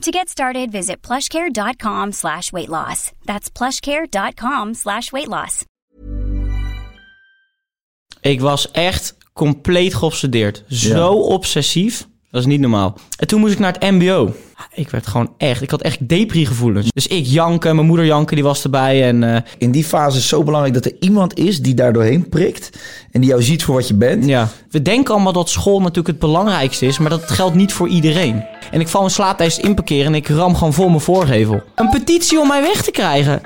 To get started, visit plushcare.com slash weight loss. That's plushcare.com slash weight loss. Ik was echt compleet geobsedeerd. Zo obsessief. Dat is niet normaal. En toen moest ik naar het mbo. Ik werd gewoon echt... Ik had echt depri-gevoelens. Dus ik janken, mijn moeder janken, die was erbij. En eh, In die fase is het zo belangrijk dat er iemand is die daar doorheen prikt. En die jou ziet voor wat je bent. ja, we denken allemaal dat school natuurlijk het belangrijkste is. Maar dat geldt niet voor iedereen. En ik val een slaaptijds inparkeren en ik ram gewoon voor mijn voorgevel. Een petitie om mij weg te krijgen.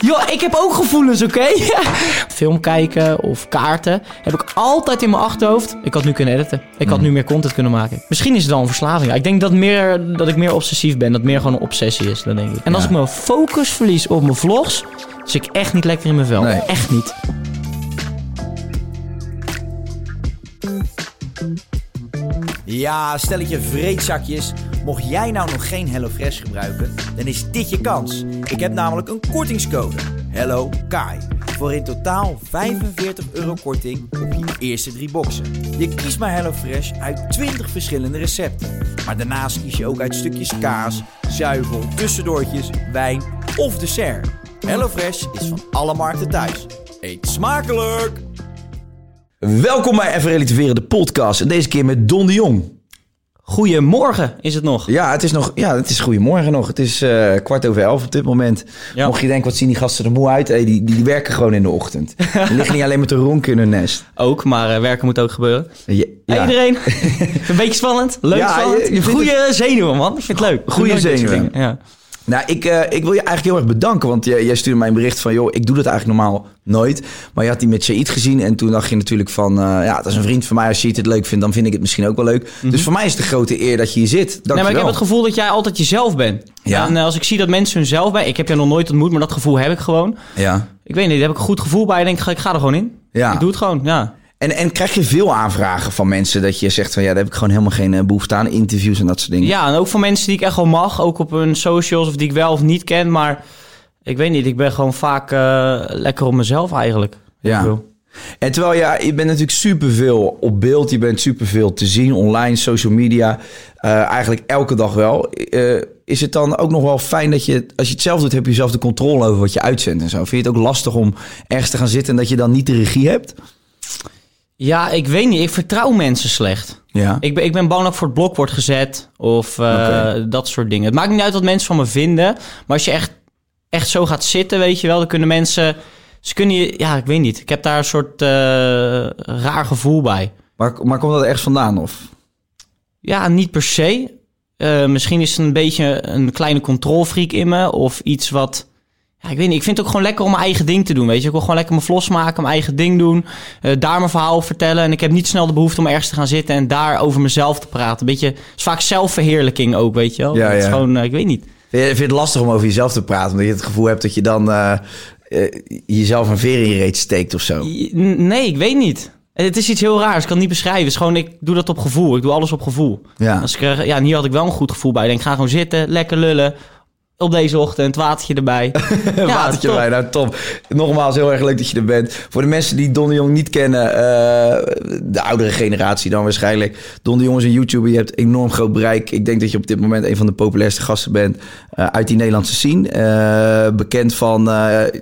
Joh, ik heb ook gevoelens, oké? Film kijken of kaarten heb ik altijd in mijn achterhoofd. Ik had nu kunnen editen. Ik had nu meer content kunnen maken. Misschien is het dan een verslaving. Ik denk dat, meer, dat ik meer obsessief ben. Dat meer gewoon een obsessie is, dat denk ik. En als ik mijn focus verlies op mijn vlogs, zit ik echt niet lekker in mijn vel. Nee. Echt niet. Ja, stelletje vreedzakjes. Mocht jij nou nog geen HelloFresh gebruiken, dan is dit je kans. Ik heb namelijk een kortingscode. Hello Kai. Voor in totaal 45 euro korting op je eerste drie boxen. Je kiest maar HelloFresh uit 20 verschillende recepten. Maar daarnaast kies je ook uit stukjes kaas, zuivel, tussendoortjes, wijn of dessert. HelloFresh is van alle markten thuis. Eet smakelijk! Welkom bij Even Relativeren, de podcast. En deze keer met Don de Jong. Goedemorgen is het nog. Ja, het is nog. Ja, het is goedemorgen nog. Het is eh, kwart over elf op dit moment. Ja. Mocht je denken, wat zien die gasten er moe uit? Hey, die, die werken gewoon in de ochtend. Die liggen niet alleen met de ronk in hun nest. Ook, maar eh, werken moet ook gebeuren. Hey, iedereen. een beetje spannend. Leuk Ja, spannend. je- Goeie zenuwen, man. Ik vind het leuk. Soort zenuwen. Ja. Nou, ik, eh, ik wil je eigenlijk heel erg bedanken. Want jij, jij stuurde mij een bericht van... joh, ik doe dat eigenlijk normaal nooit. Maar je had die met Said gezien. En toen dacht je natuurlijk van... eh, ja, dat is een vriend van mij. Als Said het leuk vindt, dan vind ik het misschien ook wel leuk. Dus voor mij is het een grote eer dat je hier zit. Dank Mhm. Nee, maar je ik heb het gevoel dat jij altijd jezelf bent. Ja. En eh, als ik zie dat mensen hunzelf zijn... Ik heb jou nog nooit ontmoet, maar dat gevoel heb ik gewoon. Ja. Ik weet niet, daar heb ik een goed gevoel bij. Ik denk, ik ga er gewoon in. Ja. Ik doe het gewoon, ja. En, en krijg je veel aanvragen van mensen dat je zegt van... ja, daar heb ik gewoon helemaal geen eh, behoefte aan. Interviews en dat soort dingen. Ja, en ook van mensen die ik echt wel mag. Ook op hun socials of die ik wel of niet ken. Maar ik weet niet, ik ben gewoon vaak eh, lekker op mezelf eigenlijk. Ja. En terwijl ja, je bent natuurlijk superveel op beeld. Je bent superveel te zien online, social media. eh, eigenlijk elke dag wel. Is het dan ook nog wel fijn dat je... Als je het zelf doet, heb je zelf de controle over wat je uitzendt en zo. Vind je het ook lastig om ergens te gaan zitten... en dat je dan niet de regie hebt? Ja, ik weet niet. Ik vertrouw mensen slecht. Ja. Ik ben, ik ben bang dat ik voor het blok word gezet. Of eh, dat soort dingen. Het maakt niet uit wat mensen van me vinden. Maar als je echt, echt zo gaat zitten, weet je wel, dan kunnen mensen. Ze kunnen je. Ja, ik weet niet. Ik heb daar een soort eh, raar gevoel bij. Maar, maar komt dat ergens vandaan? Of? Ja, niet per se. Eh, misschien is het een beetje een kleine controlfreak in me. Of iets wat. Ja, ik weet niet. Ik vind het ook gewoon lekker om mijn eigen ding te doen. Weet je, ik wil gewoon lekker mijn vlogs maken, mijn eigen ding doen. eh, daar mijn verhaal vertellen. En ik heb niet snel de behoefte om ergens te gaan zitten en daar over mezelf te praten. Een beetje. Het is vaak zelfverheerlijking ook, weet je wel. Ja, Het is ja. gewoon. eh, ik weet niet. Vind je, het lastig om over jezelf te praten? Omdat je het gevoel hebt dat je dan eh, jezelf een veer in je reet steekt of zo? Nee, ik weet niet. Het is iets heel raars. Ik kan het niet beschrijven. Het is gewoon, ik doe dat op gevoel. Ik doe alles op gevoel. Ja. Als ik, ja, en hier had ik wel een goed gevoel bij. Ik denk, ga gewoon zitten, lekker lullen. Op deze ochtend, watertje erbij. Ja, watertje top. bij, nou top. Nogmaals, heel erg leuk dat je er bent. Voor de mensen die Don de Jong niet kennen, eh, de oudere generatie dan waarschijnlijk. Don de Jong is een YouTuber, je hebt enorm groot bereik. Ik denk dat je op dit moment een van de populairste gasten bent eh, uit die Nederlandse scene. Eh, bekend van,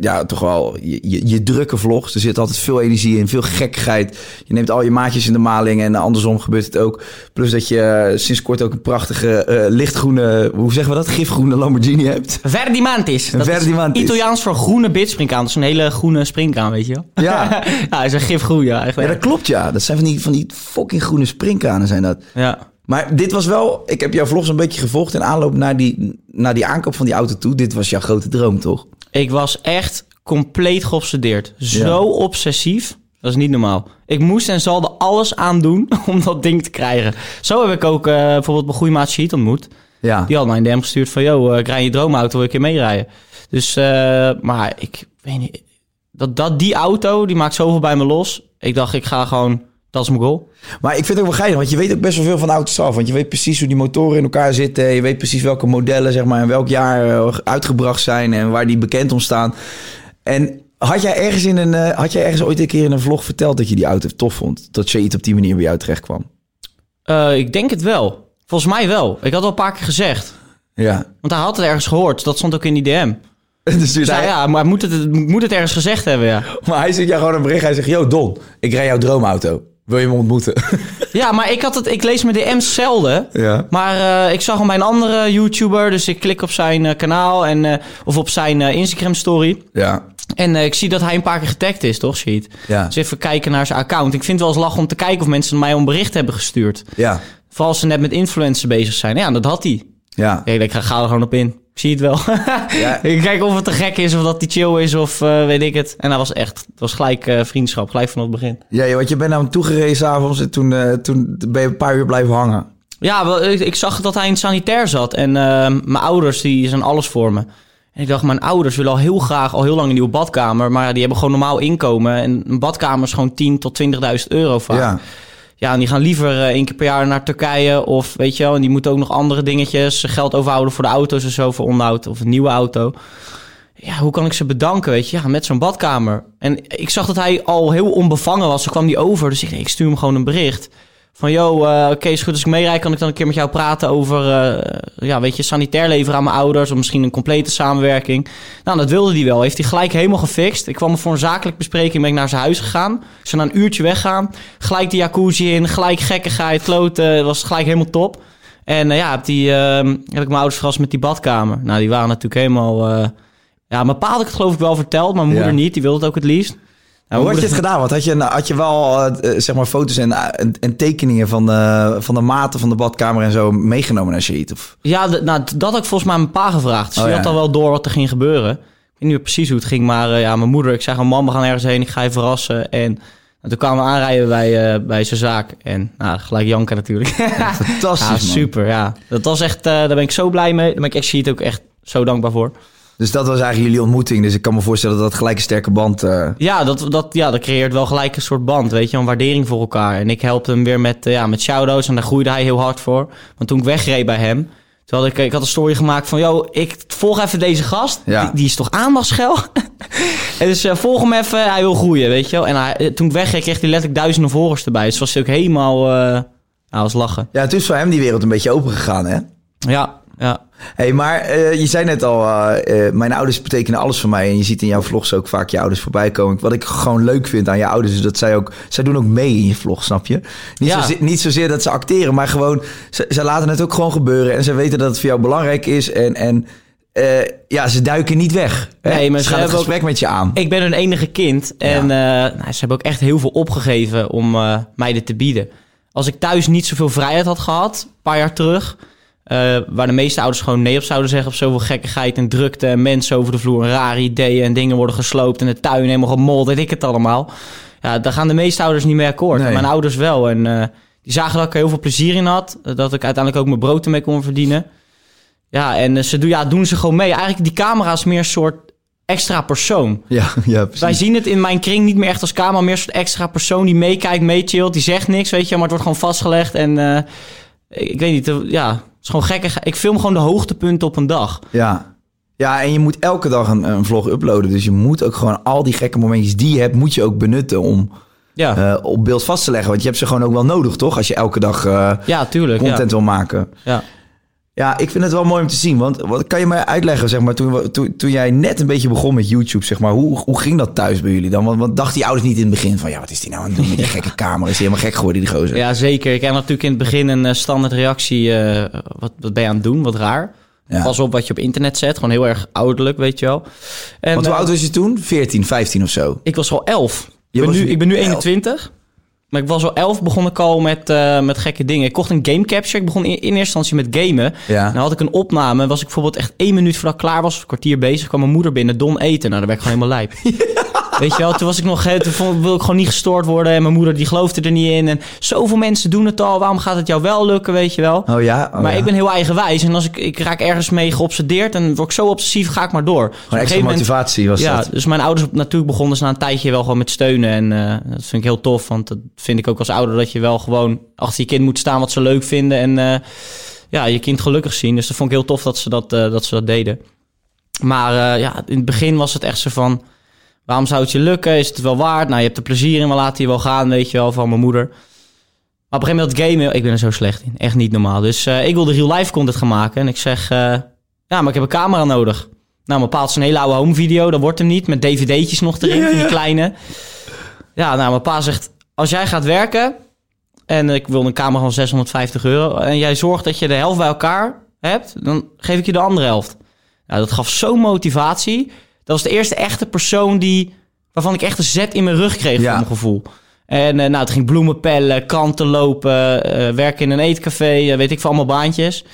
ja, toch wel je, je, je drukke vlogs. Er zit altijd veel energie in, veel gekkigheid. Je neemt al je maatjes in de maling en andersom gebeurt het ook. Plus dat je sinds kort ook een prachtige lichtgroene, hoe zeggen we dat, gifgroene Lamborghini niet hebt? Verdimantis. Dat is. Italiaans voor groene bidspringkaan. Dat is een hele groene springkaan, weet je wel? Ja. ja, hij is een gifgroen, ja. Echt, Ja, dat klopt ja. Dat zijn van die, van die fucking groene springkanen zijn dat. ja. Maar dit was wel... Ik heb jouw vlogs een beetje gevolgd in aanloop naar die, naar die aankoop van die auto toe. Dit was jouw grote droom, toch? Ik was echt compleet geobsedeerd. Zo obsessief. Dat is niet normaal. Ik moest en zal er alles aan doen om dat ding te krijgen. Zo heb ik ook eh, bijvoorbeeld mijn goede maat Sheet ontmoet. Ja. Die had mij een DM gestuurd van... Yo, eh, ik rij je droomauto, wil ik een keer meerijden? Dus, eh, maar ik weet niet... Dat, dat, die auto, die maakt zoveel bij me los. Ik dacht, ik ga gewoon... Dat is mijn goal. Maar ik vind het ook wel geinig, want je weet ook best wel veel van auto's af. Want je weet precies hoe die motoren in elkaar zitten. Je weet precies welke modellen zeg maar, in welk jaar eh, uitgebracht zijn en waar die bekend om staan. En had jij, ergens in een, had jij ergens ooit een keer in een vlog verteld dat je die auto tof vond? Dat Shade op die manier bij jou terecht kwam? Ik denk het wel. Volgens mij wel. Ik had al een paar keer gezegd. Ja. Want hij had het ergens gehoord. Dat stond ook in die DM. Dus Ik zei, ja, maar moet het, moet het ergens gezegd hebben, ja. Maar hij stuurt jou gewoon een bericht. Hij zegt, yo Don, ik rij jouw droomauto. Wil je me ontmoeten? Ja, maar ik, had het, ik lees mijn DM's zelden. ja. Maar eh, ik zag hem bij een andere YouTuber. Dus ik klik op zijn eh, kanaal en, eh, of op zijn Instagram story. Ja. En ik zie dat hij een paar keer getagd is, toch, Sheet? Ja. Dus even kijken naar zijn account. Ik vind het wel eens lachen om te kijken of mensen mij een bericht hebben gestuurd. Ja. Vooral als ze net met influencers bezig zijn. Ja, dat had hij. Ja. Ja, ik ga er gewoon op in. Ik zie het wel. Ja. ik kijk of het te gek is, of dat die chill is, of eh, weet ik het. En dat was echt, het was gelijk eh, vriendschap, gelijk vanaf het begin. Ja, want je bent naar hem toegereden s'avonds en toen, eh, toen ben je een paar uur blijven hangen. Ja, wel, ik, ik zag dat hij in het sanitair zat. En eh, mijn ouders, die zijn alles voor me. En ik dacht, mijn ouders willen al heel graag, al heel lang een nieuwe badkamer. Maar die hebben gewoon normaal inkomen. En een badkamer is gewoon 10 tot 20.000 euro vaak. Ja. Ja, en die gaan liever eh, één keer per jaar naar Turkije of weet je wel. En die moeten ook nog andere dingetjes, geld overhouden voor de auto's en zo, voor onderhoud of een nieuwe auto. Ja, hoe kan ik ze bedanken, weet je? Ja, met zo'n badkamer. En ik zag dat hij al heel onbevangen was. Toen kwam hij over, dus ik, ik stuur hem gewoon een bericht. Van, yo, eh, oké, is goed als ik meerijd, kan ik dan een keer met jou praten over, eh, ja, weet je, sanitair leveren aan mijn ouders. Of misschien een complete samenwerking. Nou, dat wilde hij wel. Heeft hij gelijk helemaal gefixt. Ik kwam er voor een zakelijke bespreking, ben ik naar zijn huis gegaan. Ik zou na een uurtje weggaan. Gelijk de jacuzzi in, gelijk gekkigheid, kloten. Het was gelijk helemaal top. En eh, ja, heb, die, eh, heb ik mijn ouders verrast met die badkamer. Nou, die waren natuurlijk helemaal... ja, mijn pa had ik het geloof ik wel verteld, maar mijn moeder niet. Die wilde het ook het liefst. Hoe had je het gedaan? Want had je, had je wel eh, zeg maar foto's en, en, en tekeningen van de, van de maten van de badkamer en zo meegenomen naar Sheet? Of? Ja, nou, dat had ik volgens mij mijn pa gevraagd. Dus Oh, die ja. had al wel door wat er ging gebeuren. Ik weet niet precies hoe het ging, maar eh, ja, mijn moeder... Ik zei gewoon, mam, we gaan ergens heen, ik ga je verrassen. En nou, toen kwamen we aanrijden bij, eh, bij zijn zaak. En nou, gelijk janken natuurlijk. Fantastisch, ja, super, ja. Dat was echt, eh, daar ben ik zo blij mee. Daar ben ik echt ook echt zo dankbaar voor. Dus dat was eigenlijk jullie ontmoeting. Dus ik kan me voorstellen dat dat gelijk een sterke band... eh, Ja, dat, dat, ja, dat creëert wel gelijk een soort band, weet je, een waardering voor elkaar. En ik helpte hem weer met, eh, ja, met shout-outs en daar groeide hij heel hard voor. Want toen ik wegreed bij hem, toen had ik, ik had een story gemaakt van, yo, ik volg even deze gast, Ja. die, die is toch aandachtsschel? en dus eh, volg hem even, hij wil groeien, weet je wel. En hij, toen ik wegreed, kreeg hij letterlijk duizenden volgers erbij. Dus was hij ook helemaal, nou, was lachen. Ja, het is voor hem die wereld een beetje open gegaan, hè? Ja, ja. hey, maar eh, je zei net al, eh, eh, mijn ouders betekenen alles voor mij. En je ziet in jouw vlogs ook vaak je ouders voorbij komen. Wat ik gewoon leuk vind aan je ouders is dat zij ook... Zij doen ook mee in je vlog, snap je? Niet, Ja. zozeer, niet zozeer dat ze acteren, maar gewoon... Ze, ze laten het ook gewoon gebeuren. En ze weten dat het voor jou belangrijk is. En, en ja, ze duiken niet weg. Hè? Nee, maar ze ze gaan het ook- gesprek met je aan. Ik ben hun enige kind. En nou, ze hebben ook echt heel veel opgegeven om mij dit te bieden. Als ik thuis niet zoveel vrijheid had gehad, een paar jaar terug... eh, waar de meeste ouders gewoon nee op zouden zeggen... op zoveel gekkigheid en drukte en mensen over de vloer... en rare ideeën en dingen worden gesloopt... en de tuin helemaal gemold, weet ik het allemaal. Ja, daar gaan de meeste ouders niet mee akkoord. Nee. Mijn ouders wel. En eh, die zagen dat ik er heel veel plezier in had. Dat ik uiteindelijk ook mijn brood ermee kon verdienen. Ja, en eh, ze doen, ja, doen ze gewoon mee. Eigenlijk die camera is meer een soort extra persoon. Ja, ja, precies. Wij zien het in mijn kring niet meer echt als camera, meer een soort extra persoon die meekijkt, meechillt, die zegt niks, weet je, maar het wordt gewoon vastgelegd. En ik weet niet, ja, is gewoon gekkig. Ik film gewoon de hoogtepunten op een dag. Ja. Ja, en je moet elke dag een, een vlog uploaden. Dus je moet ook gewoon al die gekke momentjes die je hebt, moet je ook benutten om Ja, eh, op beeld vast te leggen. Want je hebt ze gewoon ook wel nodig, toch? Als je elke dag eh, ja tuurlijk. content wil maken. Ja. Ja. Ik vind het wel mooi om te zien. Want wat kan je mij uitleggen, zeg maar, toen, toen, toen jij net een beetje begon met YouTube, zeg maar, hoe, hoe ging dat thuis bij jullie dan? Want, want dachten die ouders niet in het begin van, ja, wat is die nou aan het doen met die gekke camera? Is die helemaal gek geworden, die gozer? ja, zeker. Ik heb natuurlijk in het begin een eh, standaard reactie. eh, wat, wat ben je aan het doen? Wat raar. Ja. Pas op wat je op internet zet. Gewoon heel erg ouderlijk, weet je wel. En, Want hoe eh, oud was je toen? 14, 15 of zo? Ik was al 11. Je Ik ben, nu, ik ben nu elf. 21. Maar ik was al 11, begon ik al met, eh, met gekke dingen. Ik kocht een game capture. Ik begon in, in eerste instantie met gamen. Ja. Dan had ik een opname. Was ik bijvoorbeeld echt één minuut voordat ik klaar was, een kwartier bezig, kwam mijn moeder binnen, don eten. Nou, daar werd ik gewoon helemaal lijp. Weet je wel, toen was ik nog, toen vond- wilde ik gewoon niet gestoord worden. En mijn moeder die geloofde er niet in. En zoveel mensen doen het al. Waarom gaat het jou wel lukken, weet je wel? Oh ja? Oh, maar ja. ik ben heel eigenwijs. En als ik, ik raak ergens mee geobsedeerd en word ik zo obsessief, ga ik maar door. Dus extra moment- motivatie was ja, dat. dus mijn ouders natuurlijk begonnen ze na een tijdje wel gewoon met steunen. En eh, dat vind ik heel tof, want dat vind ik ook als ouder dat je wel gewoon achter je kind moet staan wat ze leuk vinden. En eh, ja, je kind gelukkig zien. Dus dat vond ik heel tof dat ze dat, eh, dat, ze dat deden. Maar ja, in het begin was het echt zo van, waarom zou het je lukken? Is het wel waard? Nou, je hebt er plezier in, we laten je wel gaan, weet je wel, van mijn moeder. Maar op een gegeven moment gamen, ik ben er zo slecht in. Echt niet normaal. Dus eh, ik wilde real life content gaan maken. En ik zeg, eh, ja, maar ik heb een camera nodig. Nou, mijn pa had zo'n hele oude home video. Dat wordt hem niet. Met dvd'tjes nog erin, van die kleine. Ja, nou, mijn pa zegt, als jij gaat werken... en ik wil een camera van 650 euro... en jij zorgt dat je de helft bij elkaar hebt... dan geef ik je de andere helft. Nou, dat gaf zo'n motivatie. Dat was de eerste echte persoon die... waarvan ik echt een zet in mijn rug kreeg, Ja. voor mijn gevoel. En eh, nou, het ging bloemen pellen, kanten lopen, eh, werken in een eetcafé, eh, weet ik veel, allemaal baantjes.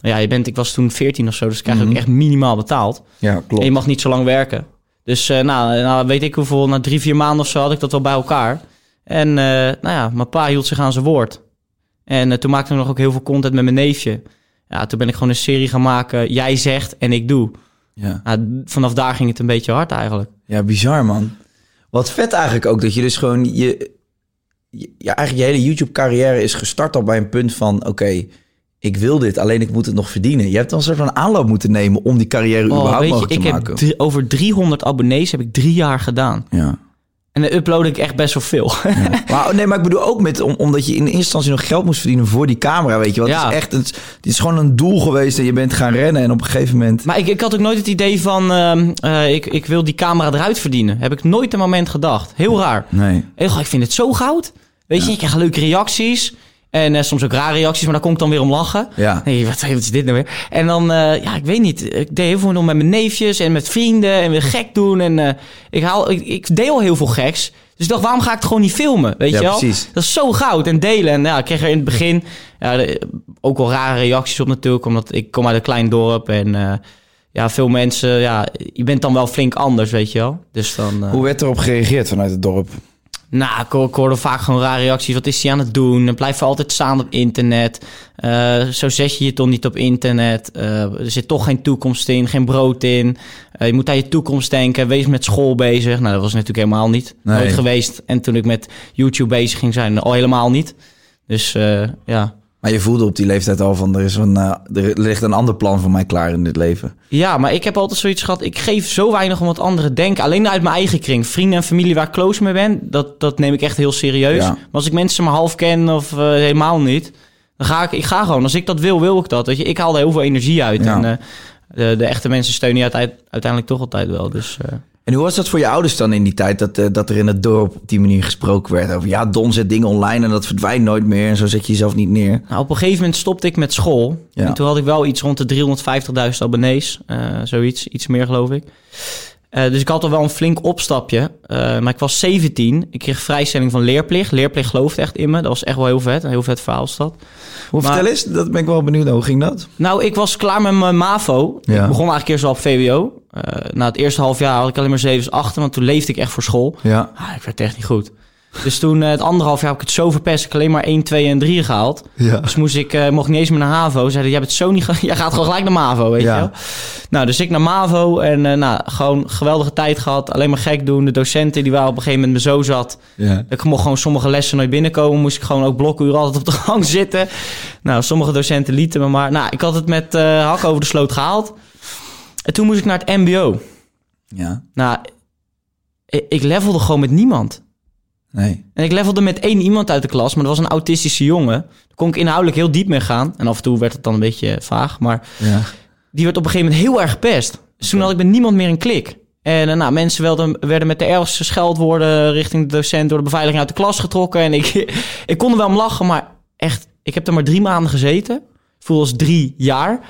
Nou Ja, je bent, ik was toen 14 of zo, dus ik krijg ook echt minimaal betaald. Ja, En klopt. je mag niet zo lang werken. Dus nou, nou, weet ik hoeveel, na drie, vier maanden of zo had ik dat wel bij elkaar. En nou ja, mijn pa hield zich aan zijn woord. En toen maakte ik nog ook heel veel content met mijn neefje. Ja, toen ben ik gewoon een serie gaan maken. Jij zegt en ik doe. Ja. Nou, vanaf daar ging het een beetje hard eigenlijk. ja, bizar man. Wat vet eigenlijk ook, dat je dus gewoon... Je, je, ja, eigenlijk je hele YouTube-carrière is gestart al bij een punt van... Oké, ik wil dit, alleen ik moet het nog verdienen. Je hebt dan een soort van aanloop moeten nemen om die carrière Oh, überhaupt weet je, mogelijk ik te heb maken. drie- over 300 abonnees heb ik drie jaar gedaan. Ja. En dan upload ik echt best wel veel. Maar, oh, nee, maar ik bedoel ook met, om, omdat je in eerste instantie nog geld moest verdienen voor die camera, weet je wel. Het is echt, een, het is gewoon een doel geweest en je bent gaan rennen en op een gegeven moment... Maar ik, ik had ook nooit het idee van, ehm, eh, ik, ik wil die camera eruit verdienen. Heb ik nooit een moment gedacht. Heel raar. Nee. Heel ik vind het zo goud. Weet je, ik krijg leuke reacties. En eh, soms ook rare reacties, maar daar kon ik dan weer om lachen. Ja. Nee, wat, wat is dit nou weer? En dan, eh, ja, ik weet niet. Ik deed heel veel nog met mijn neefjes en met vrienden en weer gek doen. En eh, ik, haal, ik, ik deel heel veel geks. Dus ik dacht, waarom ga ik het gewoon niet filmen? Weet Ja, je wel? precies. Dat is zo goud en delen. En ja, ik kreeg er in het begin ja, ook wel rare reacties op natuurlijk. Omdat ik kom uit een klein dorp en ja, veel mensen, ja, je bent dan wel flink anders, weet je wel. Dus dan... Hoe werd erop gereageerd vanuit het dorp? Nou, ik, hoor- ik hoorde vaak gewoon rare reacties. Wat is hij aan het doen? Blijf altijd staan op internet. Eh, zo zet je je toch niet op internet. Eh, er zit toch geen toekomst in, geen brood in. Eh, je moet aan je toekomst denken. Wees met school bezig. Nou, dat was natuurlijk helemaal niet. Nee. Nooit geweest. En toen ik met YouTube bezig ging zijn, al helemaal niet. Dus ja. Maar je voelde op die leeftijd al van, er, is een, eh, er ligt een ander plan voor mij klaar in dit leven. Ja, maar ik heb altijd zoiets gehad. Ik geef zo weinig om wat anderen denken. Alleen uit mijn eigen kring. Vrienden en familie waar ik close mee ben, dat, dat neem ik echt heel serieus. Ja. Maar als ik mensen maar half ken of eh, helemaal niet, dan ga ik, ik ga gewoon. Als ik dat wil, wil ik dat. Weet je, ik haal er heel veel energie uit. Ja. En eh, de, de echte mensen steunen je uite- uiteindelijk toch altijd wel. Dus eh, En hoe was dat voor je ouders dan in die tijd, dat, eh, dat er in het dorp op die manier gesproken werd over... ja, Don zet dingen online en dat verdwijnt nooit meer en zo zet je jezelf niet neer. nou, op een gegeven moment stopte ik met school. Ja. En toen had ik wel iets rond de 350.000 abonnees. eh, zoiets, iets meer geloof ik. Eh, dus ik had al wel een flink opstapje. Eh, maar ik was 17. Ik kreeg vrijstelling van leerplicht. Leerplicht geloofde echt in me. Dat was echt wel heel vet. Een heel vet verhaal is dat. Hoe Maar- vertel eens, dat ben ik wel benieuwd. Hoe ging dat? Nou, ik was klaar met mijn MAVO. Ja. Ik begon eigenlijk eerst al op VWO. Eh, na het eerste half jaar had ik alleen maar 7 8, want toen leefde ik echt voor school. Ja. Ah, ik werd echt niet goed. Dus toen, eh, het anderhalf jaar, heb ik het zo verpest. Ik alleen maar 1, 2 en 3 gehaald. Ja. Dus moest ik, eh, mocht niet eens meer naar HAVO. Zeiden, jij bent zo niet... Jij gaat gewoon gelijk naar MAVO, weet Ja. je wel. Nou, dus ik naar MAVO en eh, nou, gewoon geweldige tijd gehad. Alleen maar gek doen. De docenten, die waren op een gegeven moment me zo zat. Ja. Ik mocht gewoon sommige lessen nooit binnenkomen. Moest ik gewoon ook blokuren altijd op de gang zitten. Nou, sommige docenten lieten me maar. Nou, ik had het met eh hak over de sloot gehaald. En toen moest ik naar het mbo. Ja. Nou, ik levelde gewoon met niemand. Nee. En ik levelde met één iemand uit de klas, maar dat was een autistische jongen. Daar kon ik inhoudelijk heel diep mee gaan. En af en toe werd het dan een beetje vaag, maar Ja. die werd op een gegeven moment heel erg gepest. Dus toen had ik met niemand meer een klik. En eh, nou, mensen werden, werden met de ergste scheldwoorden richting de docent door de beveiliging uit de klas getrokken. En ik, ik kon er wel om lachen, maar echt, ik heb er maar drie maanden gezeten. Voel als drie jaar.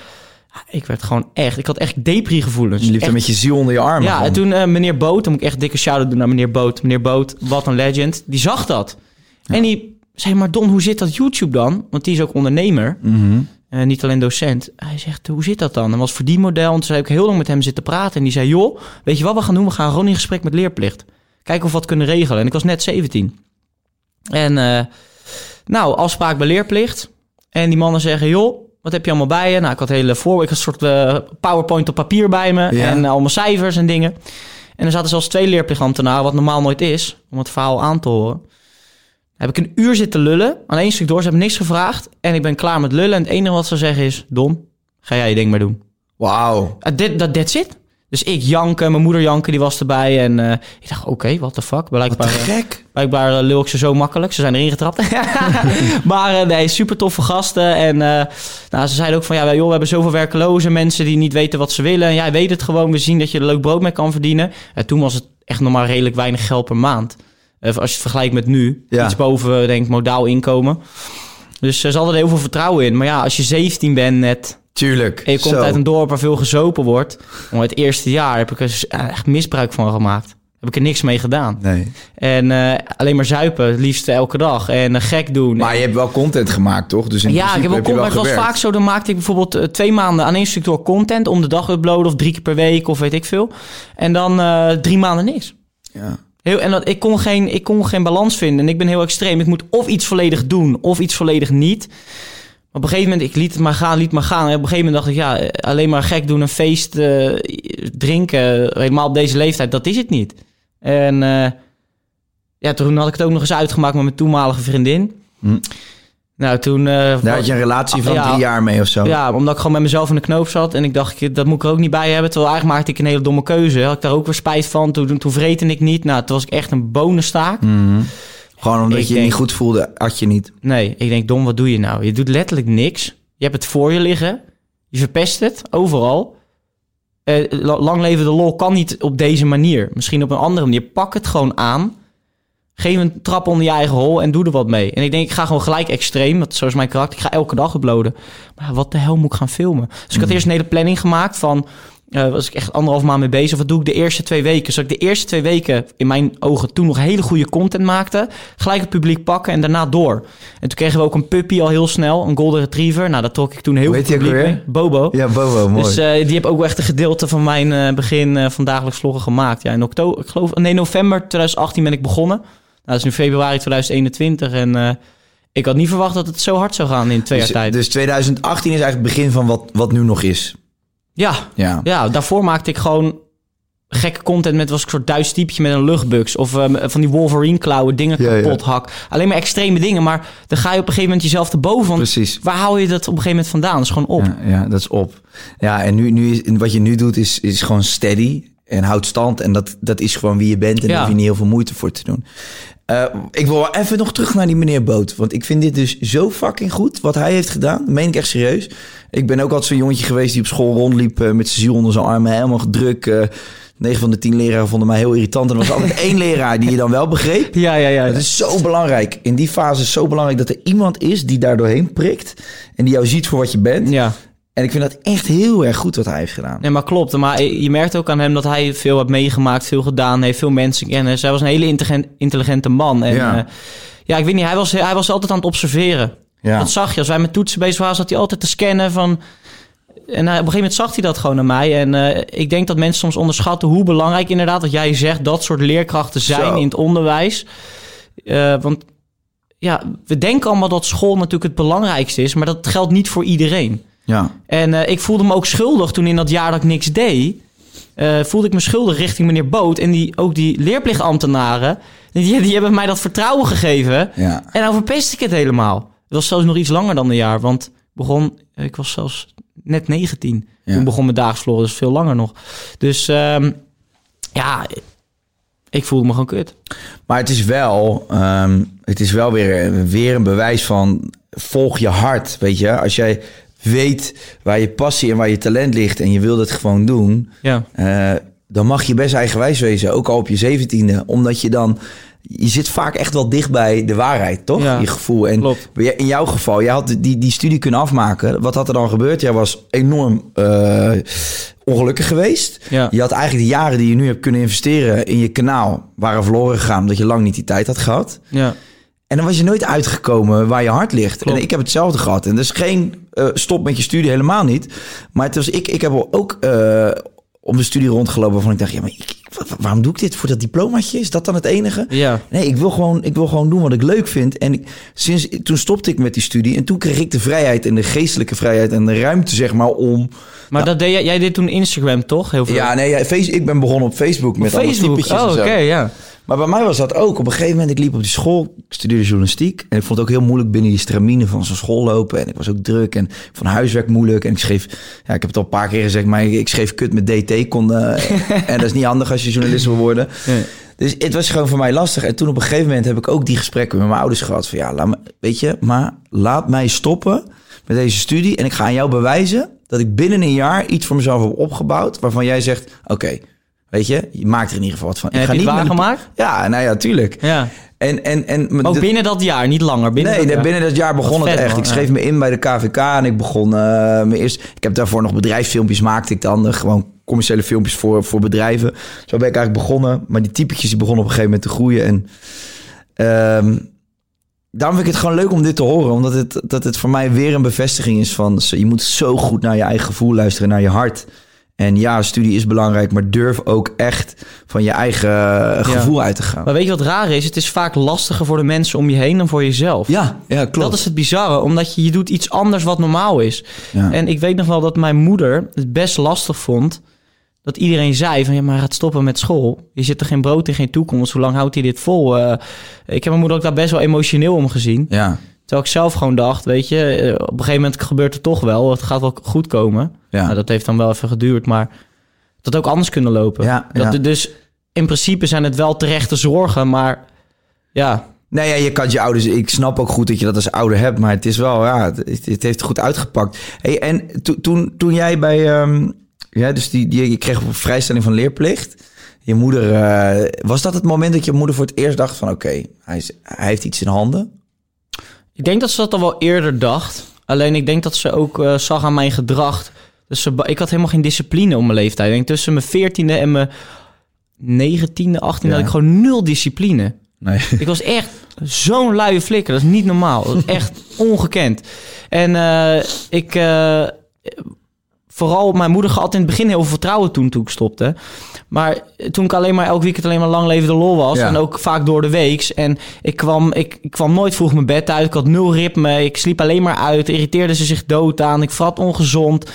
Ik werd gewoon echt... Ik had echt depri-gevoelens. Je liep er met je ziel onder je armen. Ja, en toen eh, meneer Boot, dan moet ik echt dikke shout-out doen naar meneer Boot. Meneer Boot, wat een legend. Die zag dat. En die zei, maar Don, hoe zit dat YouTube dan? Want die is ook ondernemer. Mhm. Eh, niet alleen docent. Hij zegt, hoe zit dat dan? En was verdienmodel. En toen zei ik heel lang met hem zitten praten. En die zei, joh, weet je wat we gaan doen? We gaan gewoon in gesprek met leerplicht. Kijken of we wat kunnen regelen. En ik was net 17. En eh, nou, afspraak bij leerplicht. En die mannen zeggen, joh, wat heb je allemaal bij je? Nou, ik had hele voor, ik had een soort eh, PowerPoint op papier bij me. Ja. En allemaal cijfers en dingen. En er zaten zelfs twee leerplichtambtenaren, wat normaal nooit is, om het verhaal aan te horen. Heb ik een uur zitten lullen, aan één stuk door. Ze hebben niks gevraagd. En ik ben klaar met lullen. En het enige wat ze zeggen is, Don, ga jij je ding maar doen. Wauw. Uh, that, that, that's it. Dus ik janken, mijn moeder janken, die was erbij. En eh, ik dacht, oké, what the fuck. Blijkbaar, eh, gek. Blijkbaar eh, lul ik ze zo makkelijk. Ze zijn erin getrapt. maar eh, nee, super toffe gasten. En nou, ze zeiden ook van, ja, joh, we hebben zoveel werkloze mensen die niet weten wat ze willen. En jij weet het gewoon. We zien dat je er leuk brood mee kan verdienen. En toen was het echt nog maar redelijk weinig geld per maand. Als je het vergelijkt met nu. Ja. Iets boven, denk ik, modaal inkomen. Dus ze hadden er heel veel vertrouwen in. Maar ja, als je 17 bent net... Tuurlijk. En je komt Zo. uit een dorp waar veel gezopen wordt. Maar het eerste jaar heb ik er s- echt misbruik van gemaakt. Heb ik er niks mee gedaan. Nee. En eh, alleen maar zuipen, het liefst elke dag. En eh, gek doen. Maar je hebt wel content gemaakt, toch? Dus in ja, ik heb ook je maar wel het was vaak zo. Dan maakte ik bijvoorbeeld eh, twee maanden aan één stuk door content om de dag uploaden. Of drie keer per week of weet ik veel. En dan eh, drie maanden niks. Ja. Heel, en dat, ik, kon geen, ik kon geen balans vinden. En ik ben heel extreem. Ik moet of iets volledig doen of iets volledig niet. Op een gegeven moment, ik liet het maar gaan, liet het maar gaan. En op een gegeven moment dacht ik, ja, eh, alleen maar gek doen, een feest, eh, drinken, helemaal op deze leeftijd, dat is het niet. En eh, ja, toen had ik het ook nog eens uitgemaakt met mijn toenmalige vriendin. Hm. Nou, toen... eh, Daar had je een relatie van Ja. drie jaar mee of zo. ja, omdat ik gewoon met mezelf in de knoop zat. En ik dacht, ik- dat moet ik er ook niet bij hebben. Terwijl eigenlijk maakte ik een hele domme keuze. Had ik daar ook weer spijt van. Toen, toen vreten ik niet. Nou, toen was ik echt een bonenstaak. Mhm. Gewoon omdat Ik je denk- niet goed voelde, had je niet. Nee, ik denk, Dom, wat doe je nou? Je doet letterlijk niks. Je hebt het voor je liggen. Je verpest het, overal. Eh, la- lang leven de lol kan niet op deze manier. Misschien op een andere manier. Pak het gewoon aan. Geef een trap onder je eigen hol en doe er wat mee. En ik denk, ik ga gewoon gelijk extreem. Want zo is mijn karakter. Ik ga elke dag uploaden. Maar wat de hel moet ik gaan filmen? Dus ik had eerst een hele planning gemaakt van... eh, was ik echt anderhalf maand mee bezig. Wat doe ik de eerste twee weken? Zodat ik de eerste twee weken in mijn ogen toen nog hele goede content maakte. Gelijk het publiek pakken en daarna door. En toen kregen we ook een puppy al heel snel. Een golden retriever. Nou, daar trok ik toen heel Hoe veel heet die ook publiek weer? mee. Bobo. Ja, Bobo, mooi. Dus eh, die heb ook echt een gedeelte van mijn eh, begin eh, van dagelijks vloggen gemaakt. Ja, in oktober, ik geloof, nee, november 2018 ben ik begonnen. Nou, dat is nu februari 2021 en ik had niet verwacht dat het zo hard zou gaan in twee dus, jaar tijd. dus 2018 is eigenlijk het begin van wat, wat nu nog is. Ja, Ja. ja, daarvoor maakte ik gewoon gekke content met was ik een soort Duits typetje met een luchtbugs of eh, van die Wolverine klauwen, dingen Ja, ja. kapot hak. Alleen maar extreme dingen, maar dan ga je op een gegeven moment jezelf te boven. Want Precies. waar hou je dat op een gegeven moment vandaan? Dat is gewoon op. Ja, ja, dat is op. Ja, en nu, nu is, wat je nu doet is, is gewoon steady en houdt stand. En dat, dat is gewoon wie je bent en daar hoef je niet heel veel moeite voor te doen. Eh, ik wil wel even nog terug naar die meneer Boot. Want ik vind dit dus zo fucking goed wat hij heeft gedaan. Dat meen ik echt serieus. Ik ben ook altijd zo'n jongetje geweest die op school rondliep eh, met zijn ziel onder zijn armen. Helemaal gedrukt. eh 9 van de 10 leraren vonden mij heel irritant. En er was altijd één leraar die je dan wel begreep. Ja, ja, ja. Het is zo belangrijk. In die fase is zo belangrijk dat er iemand is die daar doorheen prikt. En die jou ziet voor wat je bent. ja. En ik vind dat echt heel erg goed wat hij heeft gedaan. Nee, maar klopt. Maar je merkt ook aan hem dat hij veel heeft meegemaakt, veel gedaan heeft, veel mensen kennen. Hij was een hele intelligent- intelligente man. En Ja. ja, ja ik weet niet, hij was, hij was altijd aan het observeren. Ja. Dat zag je. Als wij met toetsen bezig waren, zat hij altijd te scannen van... En op een gegeven moment zag hij dat gewoon aan mij. En eh, ik denk dat mensen soms onderschatten hoe belangrijk inderdaad... wat jij zegt, dat soort leerkrachten zijn Zo. in het onderwijs. Eh, want ja, we denken allemaal dat school natuurlijk het belangrijkste is... maar dat geldt niet voor iedereen. Ja. En eh, ik voelde me ook schuldig toen in dat jaar dat ik niks deed. eh, voelde ik me schuldig richting meneer Boot. En die, ook die leerplichtambtenaren. Die, die hebben mij dat vertrouwen gegeven. Ja. En nou verpest ik het helemaal. Het was zelfs nog iets langer dan een jaar. Want begon, ik was zelfs net 19. Ja. Toen begon mijn vloggen, dus veel langer nog. Dus ehm, ja, ik voelde me gewoon kut. Maar het is wel, ehm, het is wel weer, weer een bewijs van volg je hart. Weet je, als jij weet waar je passie en waar je talent ligt en je wil dat gewoon doen, Ja, eh, dan mag je best eigenwijs wezen, ook al op je zeventiende. Omdat je dan, je zit vaak echt wel dicht bij de waarheid, toch? Ja, je gevoel. En klopt. in jouw geval, jij had die, die studie kunnen afmaken. Wat had er dan gebeurd? Jij was enorm eh, ongelukkig geweest. Ja. Je had eigenlijk de jaren die je nu hebt kunnen investeren in je kanaal... waren verloren gegaan omdat je lang niet die tijd had gehad. Ja. En dan was je nooit uitgekomen waar je hart ligt. Klopt. En ik heb hetzelfde gehad. En dus geen eh, stop met je studie, helemaal niet. Maar het was, ik, ik heb ook eh, om de studie rondgelopen waarvan ik dacht... Ja, maar ik, waarom doe ik dit? Voor dat diplomaatje? Is dat dan het enige? Ja. Nee, ik wil, gewoon, ik wil gewoon doen wat ik leuk vind. En ik, sinds, toen stopte ik met die studie. En toen kreeg ik de vrijheid en de geestelijke vrijheid... en de ruimte, zeg maar, om... Maar dat deed jij, jij deed toen Instagram, toch? Heel veel. Ja, nee, ja, face, ik ben begonnen op Facebook met Op alle Facebook. typetjes Oh, oké, ja. Maar bij mij was dat ook. Op een gegeven moment, ik liep op die school. Ik studeerde journalistiek. En ik vond het ook heel moeilijk binnen die stramine van zo'n school lopen. En ik was ook druk. En van huiswerk moeilijk. En ik schreef, ja, ik heb het al een paar keer gezegd, maar ik, schreef kut met DT. Kon, eh, en dat is niet handig als je journalist wil worden. Nee. Dus het was gewoon voor mij lastig. En toen op een gegeven moment heb ik ook die gesprekken met mijn ouders gehad. Van ja, laat me, weet je, maar laat mij stoppen met deze studie. En ik ga aan jou bewijzen dat ik binnen een jaar iets voor mezelf heb opgebouwd. Waarvan jij zegt, oké, weet je, je maakt er in ieder geval wat van. En ik heb je het manipu- waargemaakt? Ja, nou ja, tuurlijk. Ja. En, en, en, Ook binnen dat jaar, niet langer. Binnen nee, dat jaar. binnen dat jaar begon het echt. man, Ik schreef me in bij de KVK en ik begon eh, mijn eerst. Ik heb daarvoor nog bedrijfsfilmpjes maakte ik dan. eh, gewoon commerciële filmpjes voor, voor bedrijven. Zo ben ik eigenlijk begonnen. Maar die typetjes die begonnen op een gegeven moment te groeien. En ehm, daarom vind ik het gewoon leuk om dit te horen. Omdat het, dat het voor mij weer een bevestiging is van... je moet zo goed naar je eigen gevoel luisteren, naar je hart. En ja, studie is belangrijk, maar durf ook echt van je eigen eh, gevoel uit te gaan. Maar weet je wat raar is? Het is vaak lastiger voor de mensen om je heen dan voor jezelf. Ja, ja, klopt. Dat is het bizarre, omdat je, je doet iets anders wat normaal is. Ja. En ik weet nog wel dat mijn moeder het best lastig vond... dat iedereen zei van, ja, maar gaat stoppen met school. Je zit er geen brood in, geen toekomst. Hoe lang houdt hij dit vol? Eh, ik heb mijn moeder ook daar best wel emotioneel om gezien. Ja, Terwijl ik zelf gewoon dacht, weet je... eh, op een gegeven moment gebeurt het toch wel. Het gaat wel goed komen. ja. Nou, dat heeft dan wel even geduurd, maar... dat had ook anders kunnen lopen. Ja, dat, ja. Dus in principe zijn het wel terechte zorgen, maar... Ja, Nee, ja, je kan je ouders. Ik snap ook goed dat je dat als ouder hebt, maar het is wel, ja, het, het heeft goed uitgepakt. Hey, en to- toen, toen jij bij, ehm, ja, dus die, die, je kreeg vrijstelling van leerplicht. Je moeder, eh, was dat het moment dat je moeder voor het eerst dacht van, oké, hij, is- hij heeft iets in handen? Ik denk dat ze dat al wel eerder dacht. Alleen ik denk dat ze ook eh, zag aan mijn gedrag. Dus ze, ik had helemaal geen discipline om mijn leeftijd. Ik denk tussen mijn veertiende en mijn negentiende, achttiende had ik gewoon nul discipline. Nee. Ik was echt zo'n luie flikker. Dat is niet normaal. Dat is echt ongekend. En eh, ik... eh, vooral mijn moeder had in het begin heel veel vertrouwen toen, toen ik stopte. Maar toen ik alleen maar elk weekend alleen maar lang levende lol was. Ja. En ook vaak door de weeks. En ik kwam, ik, ik kwam nooit vroeg mijn bed uit. Ik had nul ritme. Ik sliep alleen maar uit. Irriteerde ze zich dood aan. Ik vrat ongezond.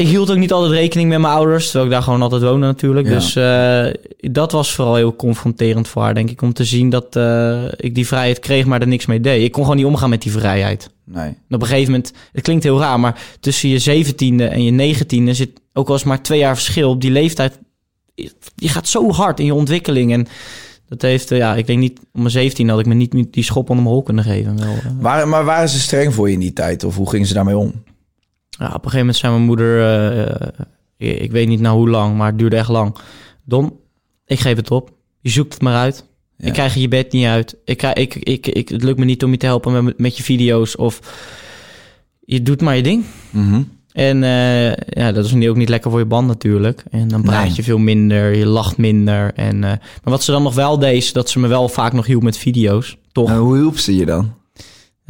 Ik hield ook niet altijd rekening met mijn ouders. Terwijl ik daar gewoon altijd woonde natuurlijk. Ja. Dus eh, dat was vooral heel confronterend voor haar, denk ik. Om te zien dat eh, ik die vrijheid kreeg, maar er niks mee deed. Ik kon gewoon niet omgaan met die vrijheid. Nee. En op een gegeven moment, het klinkt heel raar, maar tussen je zeventiende en je negentiende zit ook al eens maar twee jaar verschil op die leeftijd. Je gaat zo hard in je ontwikkeling en dat heeft, eh, ja, ik denk niet, om mijn zeventien had ik me niet die schop onder mijn hol kunnen geven. Wel. Maar, maar waren ze streng voor je in die tijd? Of hoe gingen ze daarmee om? Ja, op een gegeven moment zei mijn moeder, eh, eh, ik weet niet nou hoe lang, maar het duurde echt lang. Don, ik geef het op. Je zoekt het maar uit. Ja. Ik krijg je bed niet uit. Ik, krijg- ik, ik, ik, het lukt me niet om je te helpen met, met je video's. Of je doet maar je ding. Mhm. En eh, ja, dat is nu ook niet lekker voor je band natuurlijk. En dan praat Nee. je veel minder, je lacht minder. En, maar wat ze dan nog wel deed, is dat ze me wel vaak nog hielp met video's. Toch? En hoe hielp ze je dan?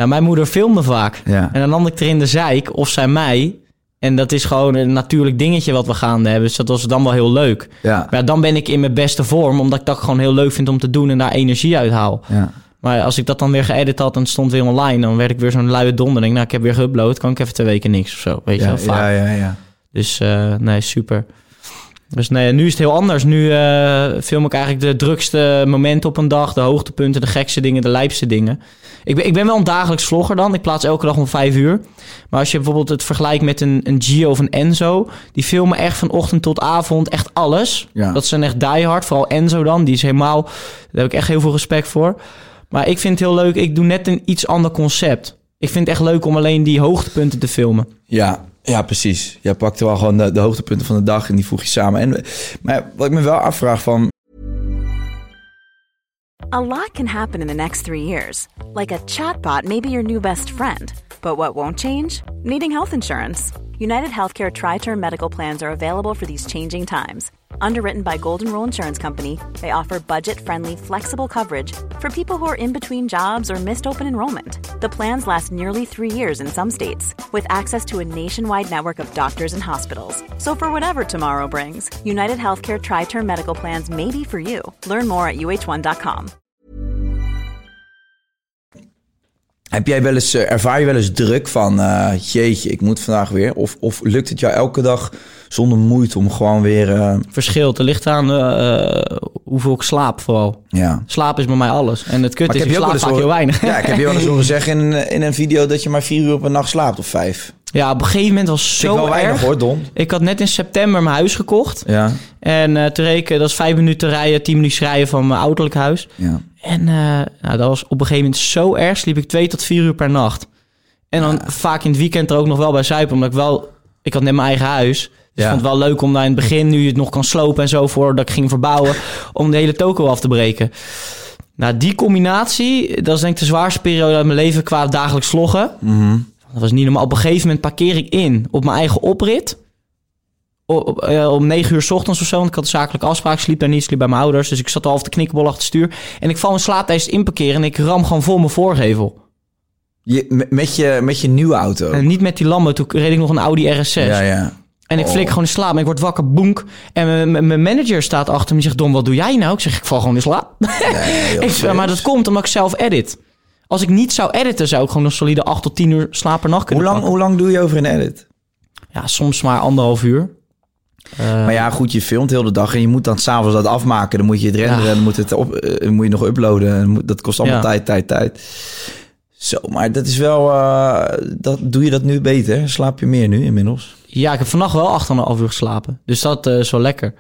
Ja, mijn moeder filmde vaak. Ja. En dan nam ik er in de zeik, of zij mij. En dat is gewoon een natuurlijk dingetje wat we gaande hebben. Dus dat was dan wel heel leuk. Ja. Maar dan ben ik in mijn beste vorm, omdat ik dat gewoon heel leuk vind om te doen en daar energie uit haal. ja. Maar als ik dat dan weer geëdit had en het stond weer online, dan werd ik weer zo'n luie donder. Denk, nou, ik heb weer geüpload, kan ik even twee weken niks of zo. Weet je wel, vaak. ja, ja, ja. Dus eh, nee, super. Dus nee, nu is het heel anders. Nu eh, film ik eigenlijk de drukste momenten op een dag. De hoogtepunten, de gekste dingen, de lijpste dingen. Ik ben, ik ben wel een dagelijks vlogger dan. Ik plaats elke dag om vijf uur. Maar als je bijvoorbeeld het vergelijkt met een, een Gio of een Enzo... die filmen echt van ochtend tot avond echt alles. Ja. Dat zijn echt diehard. Vooral Enzo dan. Die is helemaal... Daar heb ik echt heel veel respect voor. Maar ik vind het heel leuk. Ik doe net een iets ander concept. Ik vind het echt leuk om alleen die hoogtepunten te filmen. Ja, ja, precies. Jij pakte wel gewoon de, de hoogtepunten van de dag en die voeg je samen. En, maar wat ik me wel afvraag van... A lot can happen in the next three years. Like a chatbot may be your new best friend. But what won't change? Needing health insurance. United Healthcare Tri Term Medical Plans are available for these changing times. Underwritten by Golden Rule Insurance Company, they offer budget friendly, flexible coverage for people who are in between jobs or missed open enrollment. The plans last nearly three years in some states, with access to a nationwide network of doctors and hospitals. So, for whatever tomorrow brings, United Healthcare Tri Term Medical Plans may be for you. Learn more at uh1.com. Heb jij wel eens, eh, ervaar je wel eens druk van, eh, jeetje, ik moet vandaag weer? Of, of lukt het jou elke dag zonder moeite om gewoon weer, eh, Verschilt. Er ligt aan eh, hoeveel ik slaap vooral. ja. Slaap is bij mij alles. En het kut Maar is, ik je slaap vaak heel weinig. Ja, ik heb je wel eens horen zeggen in, een- in een video dat je maar vier uur per nacht slaapt of vijf. Ja, op een gegeven moment was zo wel weinig erg. hoor, Don. Ik had net in september mijn huis gekocht. Ja, En eh te rekenen, dat is vijf minuten rijden, tien minuten rijden van mijn ouderlijk huis. ja. En eh, nou, dat was op een gegeven moment zo erg, sliep ik twee tot vier uur per nacht. En dan vaak in het weekend er ook nog wel bij zuipen, omdat ik wel... Ik had net mijn eigen huis. Dus Ja. ik vond het wel leuk om daar in het begin, nu je het nog kan slopen en zo, voordat ik ging verbouwen, om de hele toko af te breken. Nou, die combinatie, dat is denk ik de zwaarste periode uit mijn leven qua dagelijks vloggen. Mhm. Dat was niet normaal. Op een gegeven moment parkeer ik in op mijn eigen oprit. Op- eh, om negen uur 's ochtends of zo. Want ik had een zakelijke afspraak. Ik Sliep daar niet, sliep bij mijn ouders. Dus ik zat al half de knikkenbol achter het stuur. En ik val in slaap tijdens het inparkeren. En ik ram gewoon vol mijn voorgevel. Je, met- met, je, met je nieuwe auto. En niet met die Lambo. Toen reed ik nog een Audi RS6. ja, ja. En ik Oh. flik gewoon in slaap. En ik word wakker, boenk. En mijn- manager staat achter me en zegt... Don, wat doe jij nou? Ik zeg, ik val gewoon in slaap. joh, ik, maar dat komt omdat ik zelf edit. Als ik niet zou editen, zou ik gewoon een solide 8 tot 10 uur slaap per nacht Hoe kunnen lang, pakken. hoe lang doe je over een edit? Ja, soms maar anderhalf uur. Eh, Maar ja, goed, je filmt heel de dag en je moet dan s'avonds dat afmaken. Dan moet je het renderen, Ja. dan moet, het op, eh, moet je nog uploaden. Dat kost allemaal Ja. tijd, tijd, tijd. Zo, maar dat is wel... eh, dat, doe je dat nu beter? Slaap je meer nu inmiddels? Ja, ik heb vannacht wel 8,5 uur geslapen. Dus dat eh, is wel lekker.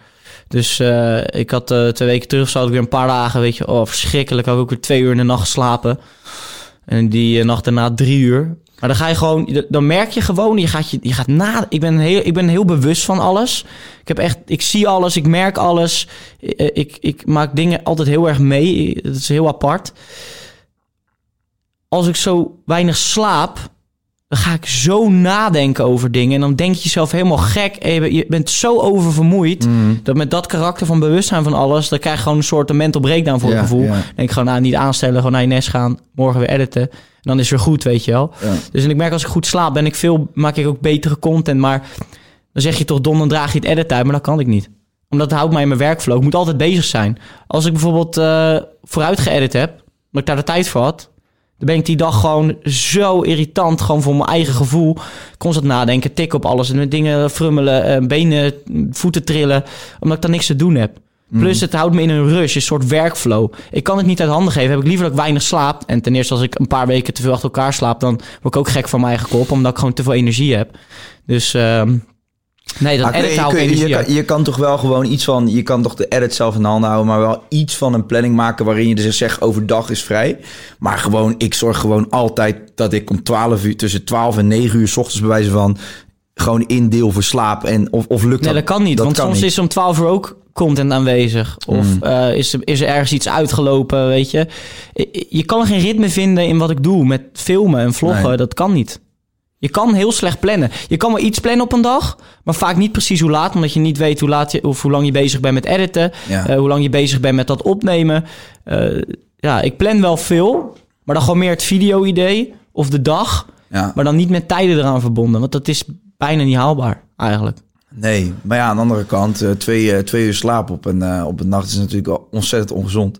Dus eh, ik had eh, twee weken terug, zat ik weer een paar dagen, weet je, oh verschrikkelijk. Had ik ook weer twee uur in de nacht geslapen. En die nacht daarna drie uur. Maar dan ga je gewoon, dan merk je gewoon, je gaat, je, je gaat na. Ik ben, heel, ik ben heel bewust van alles. Ik heb echt, ik zie alles, ik merk alles. Eh, Ik, ik maak dingen altijd heel erg mee. Dat is heel apart. Als ik zo weinig slaap, dan ga ik zo nadenken over dingen. En dan denk je jezelf helemaal gek. En je bent- zo oververmoeid. Dat met dat karakter van bewustzijn van alles... dan krijg je gewoon een soort mental breakdown voor Ja, gevoel. ja. Dan denk ik gewoon, nou, niet aanstellen. Gewoon naar je nest gaan. Morgen weer editen. En dan is het weer goed, weet je wel. Ja. Dus en ik merk als ik goed slaap, ben ik veel, maak ik ook betere content. Maar dan zeg je toch, Don, dan draag je het edit uit. Maar dat kan ik niet. Omdat het houdt mij in mijn workflow. Ik moet altijd bezig zijn. Als ik bijvoorbeeld eh, vooruit geëdit heb... omdat ik daar de tijd voor had... Dan ben ik die dag gewoon zo irritant, gewoon voor mijn eigen gevoel. Constant nadenken, tikken op alles en met dingen frummelen, eh, benen, voeten trillen, omdat ik dan niks te doen heb. Plus het houdt me in een rush, een soort workflow. Ik kan het niet uit handen geven. Heb ik liever dat ik weinig slaap. En ten eerste als ik een paar weken te veel achter elkaar slaap, dan word ik ook gek van mijn eigen kop, omdat ik gewoon te veel energie heb. Dus ehm, nee, dat edit je, kun je, kan, je kan toch wel gewoon iets van... Je kan toch de edit zelf in de hand houden... maar wel iets van een planning maken... waarin je dus zegt overdag is vrij. Maar gewoon, ik zorg gewoon altijd... dat ik om 12 uur, tussen 12 en 9 uur... s ochtends bewijzen van... gewoon indeel voor slaap. En, of, of lukt Nee, dat? dat kan niet. want kan soms niet. Is om 12 uur ook content aanwezig. Of eh, is, er, is er ergens iets uitgelopen, weet je. Je- Je kan geen ritme vinden in wat ik doe met filmen en vloggen. Nee. Dat kan niet. Je kan heel slecht plannen. Je kan wel iets plannen op een dag, maar vaak niet precies hoe laat, omdat je niet weet hoe, laat je, of hoe lang je bezig bent met editen, Ja. eh, hoe lang je bezig bent met dat opnemen. Eh, ja, ik plan wel veel, maar dan gewoon meer het video-idee of de dag, Ja. maar dan niet met tijden eraan verbonden, want dat is bijna niet haalbaar eigenlijk. Nee, maar ja, aan de andere kant... eh, twee, twee uur slaap op een, op een nacht... is natuurlijk ontzettend ongezond.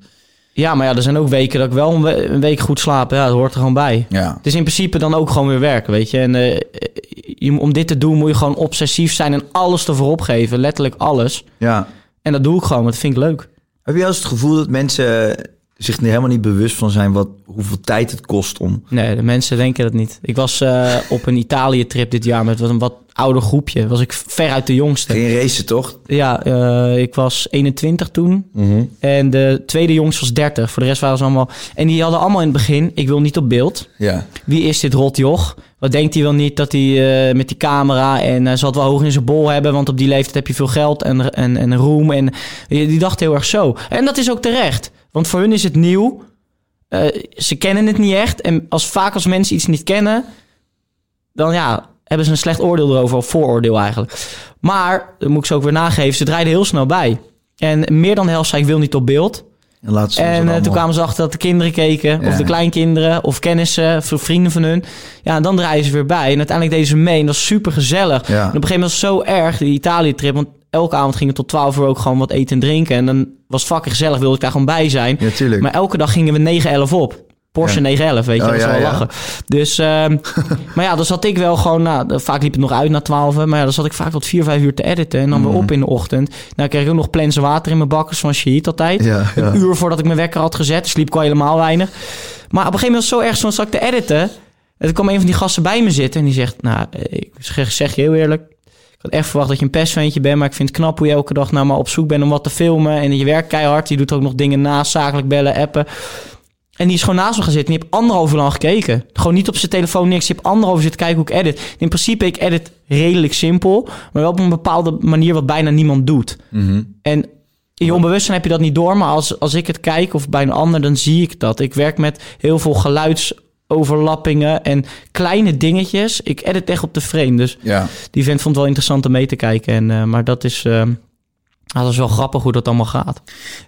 Ja, maar ja, er zijn ook weken dat ik wel een, we- een week goed slaap. Ja, dat hoort er gewoon bij. Ja. Het is in principe dan ook gewoon weer werken, weet je. En eh, je, om dit te doen moet je gewoon obsessief zijn en alles ervoor opgeven. Letterlijk alles. ja. En dat doe ik gewoon, want dat vind ik leuk. Heb je wel eens het gevoel dat mensen zich er helemaal niet bewust van zijn... Wat, hoeveel tijd het kost om... Nee, de mensen denken dat niet. Ik was eh, op een Italië-trip dit jaar met wat een wat ouder groepje. Was ik veruit de jongste. Geen racen, toch? Ja, eh, ik was 21 toen. En de tweede jongste was 30. Voor de rest waren ze allemaal... En die hadden allemaal in het begin... Ik wil niet op beeld. Ja. Wie is dit rotjoch? Wat denkt hij wel niet dat hij eh, met die camera en hij zal het wel hoog in zijn bol hebben, want op die leeftijd heb je veel geld en, en, en roem. En die dacht heel erg zo. En dat is ook terecht. Want voor hun is het nieuw. Eh, ze kennen het niet echt. En als vaak als mensen iets niet kennen, dan ja, hebben ze een slecht oordeel erover, of vooroordeel eigenlijk. Maar, dat moet ik ze ook weer nageven, ze draaiden heel snel bij. En meer dan de helft zei ik wil niet op beeld. En, laat ze ons En eh, toen allemaal- kwamen ze achter dat de kinderen keken, Ja. of de kleinkinderen, of kennissen, of vrienden van hun. Ja, en dan draaien ze weer bij. En uiteindelijk deden ze mee en dat is super gezellig. Ja. En op een gegeven moment was het zo erg, die Italië-trip, want elke avond gingen we tot 12 uur ook gewoon wat eten en drinken. En dan was fucking gezellig, wilde ik daar gewoon bij zijn. Ja. Maar elke dag gingen we 9-11 op. Porsche Ja. 911, weet je, Oh, dat is ja, wel lachen. Dus, ehm, maar ja, dan zat ik wel gewoon, nou, vaak liep het nog uit na 12, maar ja, dan zat ik vaak tot 4, 5 uur te editen en dan Mhm. weer op in de ochtend. Dan kreeg ik ook nog plens water in mijn bakkers van Shahid altijd. Een uur voordat ik mijn wekker had gezet, sliep ik al helemaal weinig. Maar op een gegeven moment was het zo erg, zo zat ik te editen. En toen kwam een van die gasten bij me zitten en die zegt, nou, ik zeg, zeg je heel eerlijk, had echt verwacht dat je een pestventje bent, maar ik vind het knap hoe je elke dag naar maar op zoek bent om wat te filmen. En je werkt keihard, je doet ook nog dingen naast, zakelijk bellen, appen. En die is gewoon naast me gaan zitten. Die heeft anderhalf uur lang gekeken. Gewoon niet op zijn telefoon, niks. Die heeft anderhalf uur zitten kijken hoe ik edit. In principe, ik edit redelijk simpel. Maar wel op een bepaalde manier wat bijna niemand doet. Mhm. En in je onbewustzijn heb je dat niet door. Maar als, als ik het kijk of bij een ander, dan zie ik dat. Ik werk met heel veel geluidsoverlappingen en kleine dingetjes. Ik edit echt op de frame. Dus Ja. die vent vond het wel interessant om mee te kijken. En, eh, maar dat is, eh, ah, dat is wel grappig hoe dat allemaal gaat.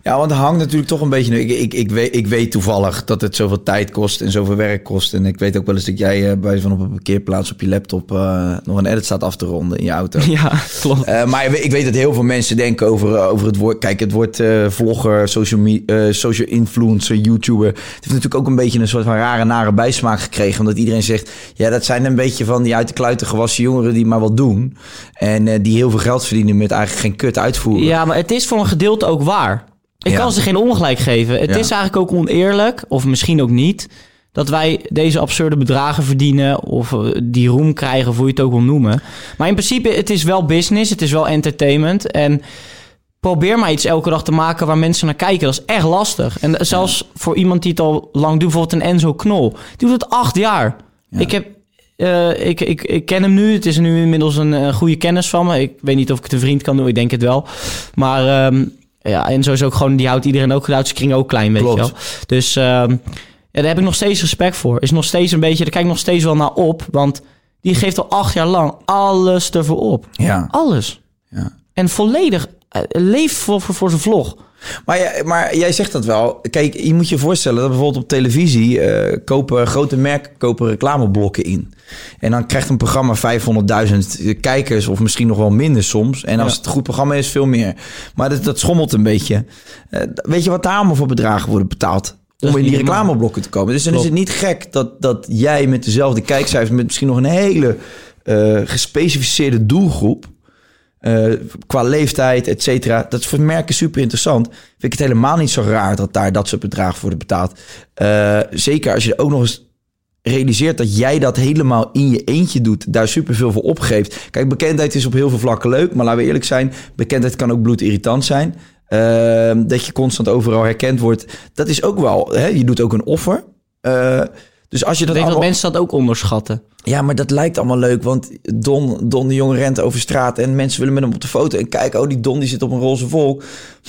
Ja, want het hangt natuurlijk toch een beetje... Ik, ik, ik, weet, ik weet toevallig dat het zoveel tijd kost en zoveel werk kost. En ik weet ook wel eens dat jij eh, bij van op een parkeerplaats op je laptop... eh, nog een edit staat af te ronden in je auto. ja, klopt. Eh, maar ik weet- ik weet dat heel veel mensen denken over, over het woord... Kijk, het woord vlogger, social, social influencer, YouTuber... Het heeft natuurlijk ook een beetje een soort van rare, nare bijsmaak gekregen. Omdat iedereen zegt... Ja, dat zijn een beetje van die uit de kluiten gewassen jongeren... die maar wat doen. En die heel veel geld verdienen met eigenlijk geen kut uitvoeren. Ja, maar het is voor een gedeelte ook waar. Ik Ja. kan ze geen ongelijk geven. Het Ja. is eigenlijk ook oneerlijk, of misschien ook niet, dat wij deze absurde bedragen verdienen of eh, die roem krijgen, of hoe je het ook wil noemen. Maar in principe, het is wel business, het is wel entertainment. En probeer maar iets elke dag te maken waar mensen naar kijken. Dat is echt lastig. En zelfs voor iemand die het al lang doet, bijvoorbeeld een Enzo Knol. Die doet het acht jaar. Ik heb... eh, ik, ik, ik ken hem nu. Het is nu inmiddels een, eh, goede kennis van me. Ik weet niet of ik het een vriend kan doen. Ik denk het wel. Maar ehm, ja, Enzo is ook gewoon... Die houdt iedereen ook houdt zijn kring ook klein, weet Klopt. je wel. Dus ehm, ja, daar heb ik nog steeds respect voor. Is nog steeds een beetje... Daar kijk ik nog steeds wel naar op. Want die geeft al acht jaar lang alles ervoor op. Ja. Alles. Ja. En volledig eh, leeft voor, voor, voor zijn vlog. Maar, ja, maar jij zegt dat wel. Kijk, je moet je voorstellen dat bijvoorbeeld op televisie eh, kopen grote merken kopen reclameblokken in. En dan krijgt een programma 500.000 kijkers of misschien nog wel minder soms. En als Ja. het een goed programma is, veel meer. Maar dat, dat schommelt een beetje. Eh, weet je wat daar allemaal voor bedragen worden betaald? Om in die reclameblokken te komen. Dus dan is het niet gek dat, dat jij met dezelfde kijkcijfers... met misschien nog een hele eh, gespecificeerde doelgroep... eh, qua leeftijd, et cetera. Dat is voor merken super interessant. Vind ik het helemaal niet zo raar dat daar dat soort bedragen worden betaald. Eh, zeker als je ook nog eens realiseert dat jij dat helemaal in je eentje doet. Daar superveel voor opgeeft. Kijk, bekendheid is op heel veel vlakken leuk. Maar laten we eerlijk zijn, bekendheid kan ook bloedirritant zijn. Eh, dat je constant overal herkend wordt. Dat is ook wel, hè? je doet ook een offer. Dus als je Ik dat allemaal... mensen dat ook onderschatten. Ja, maar dat lijkt allemaal leuk, want Don, Don de Jong rent over straat en mensen willen met hem op de foto. En kijken, oh, die Don die zit op een roze volk.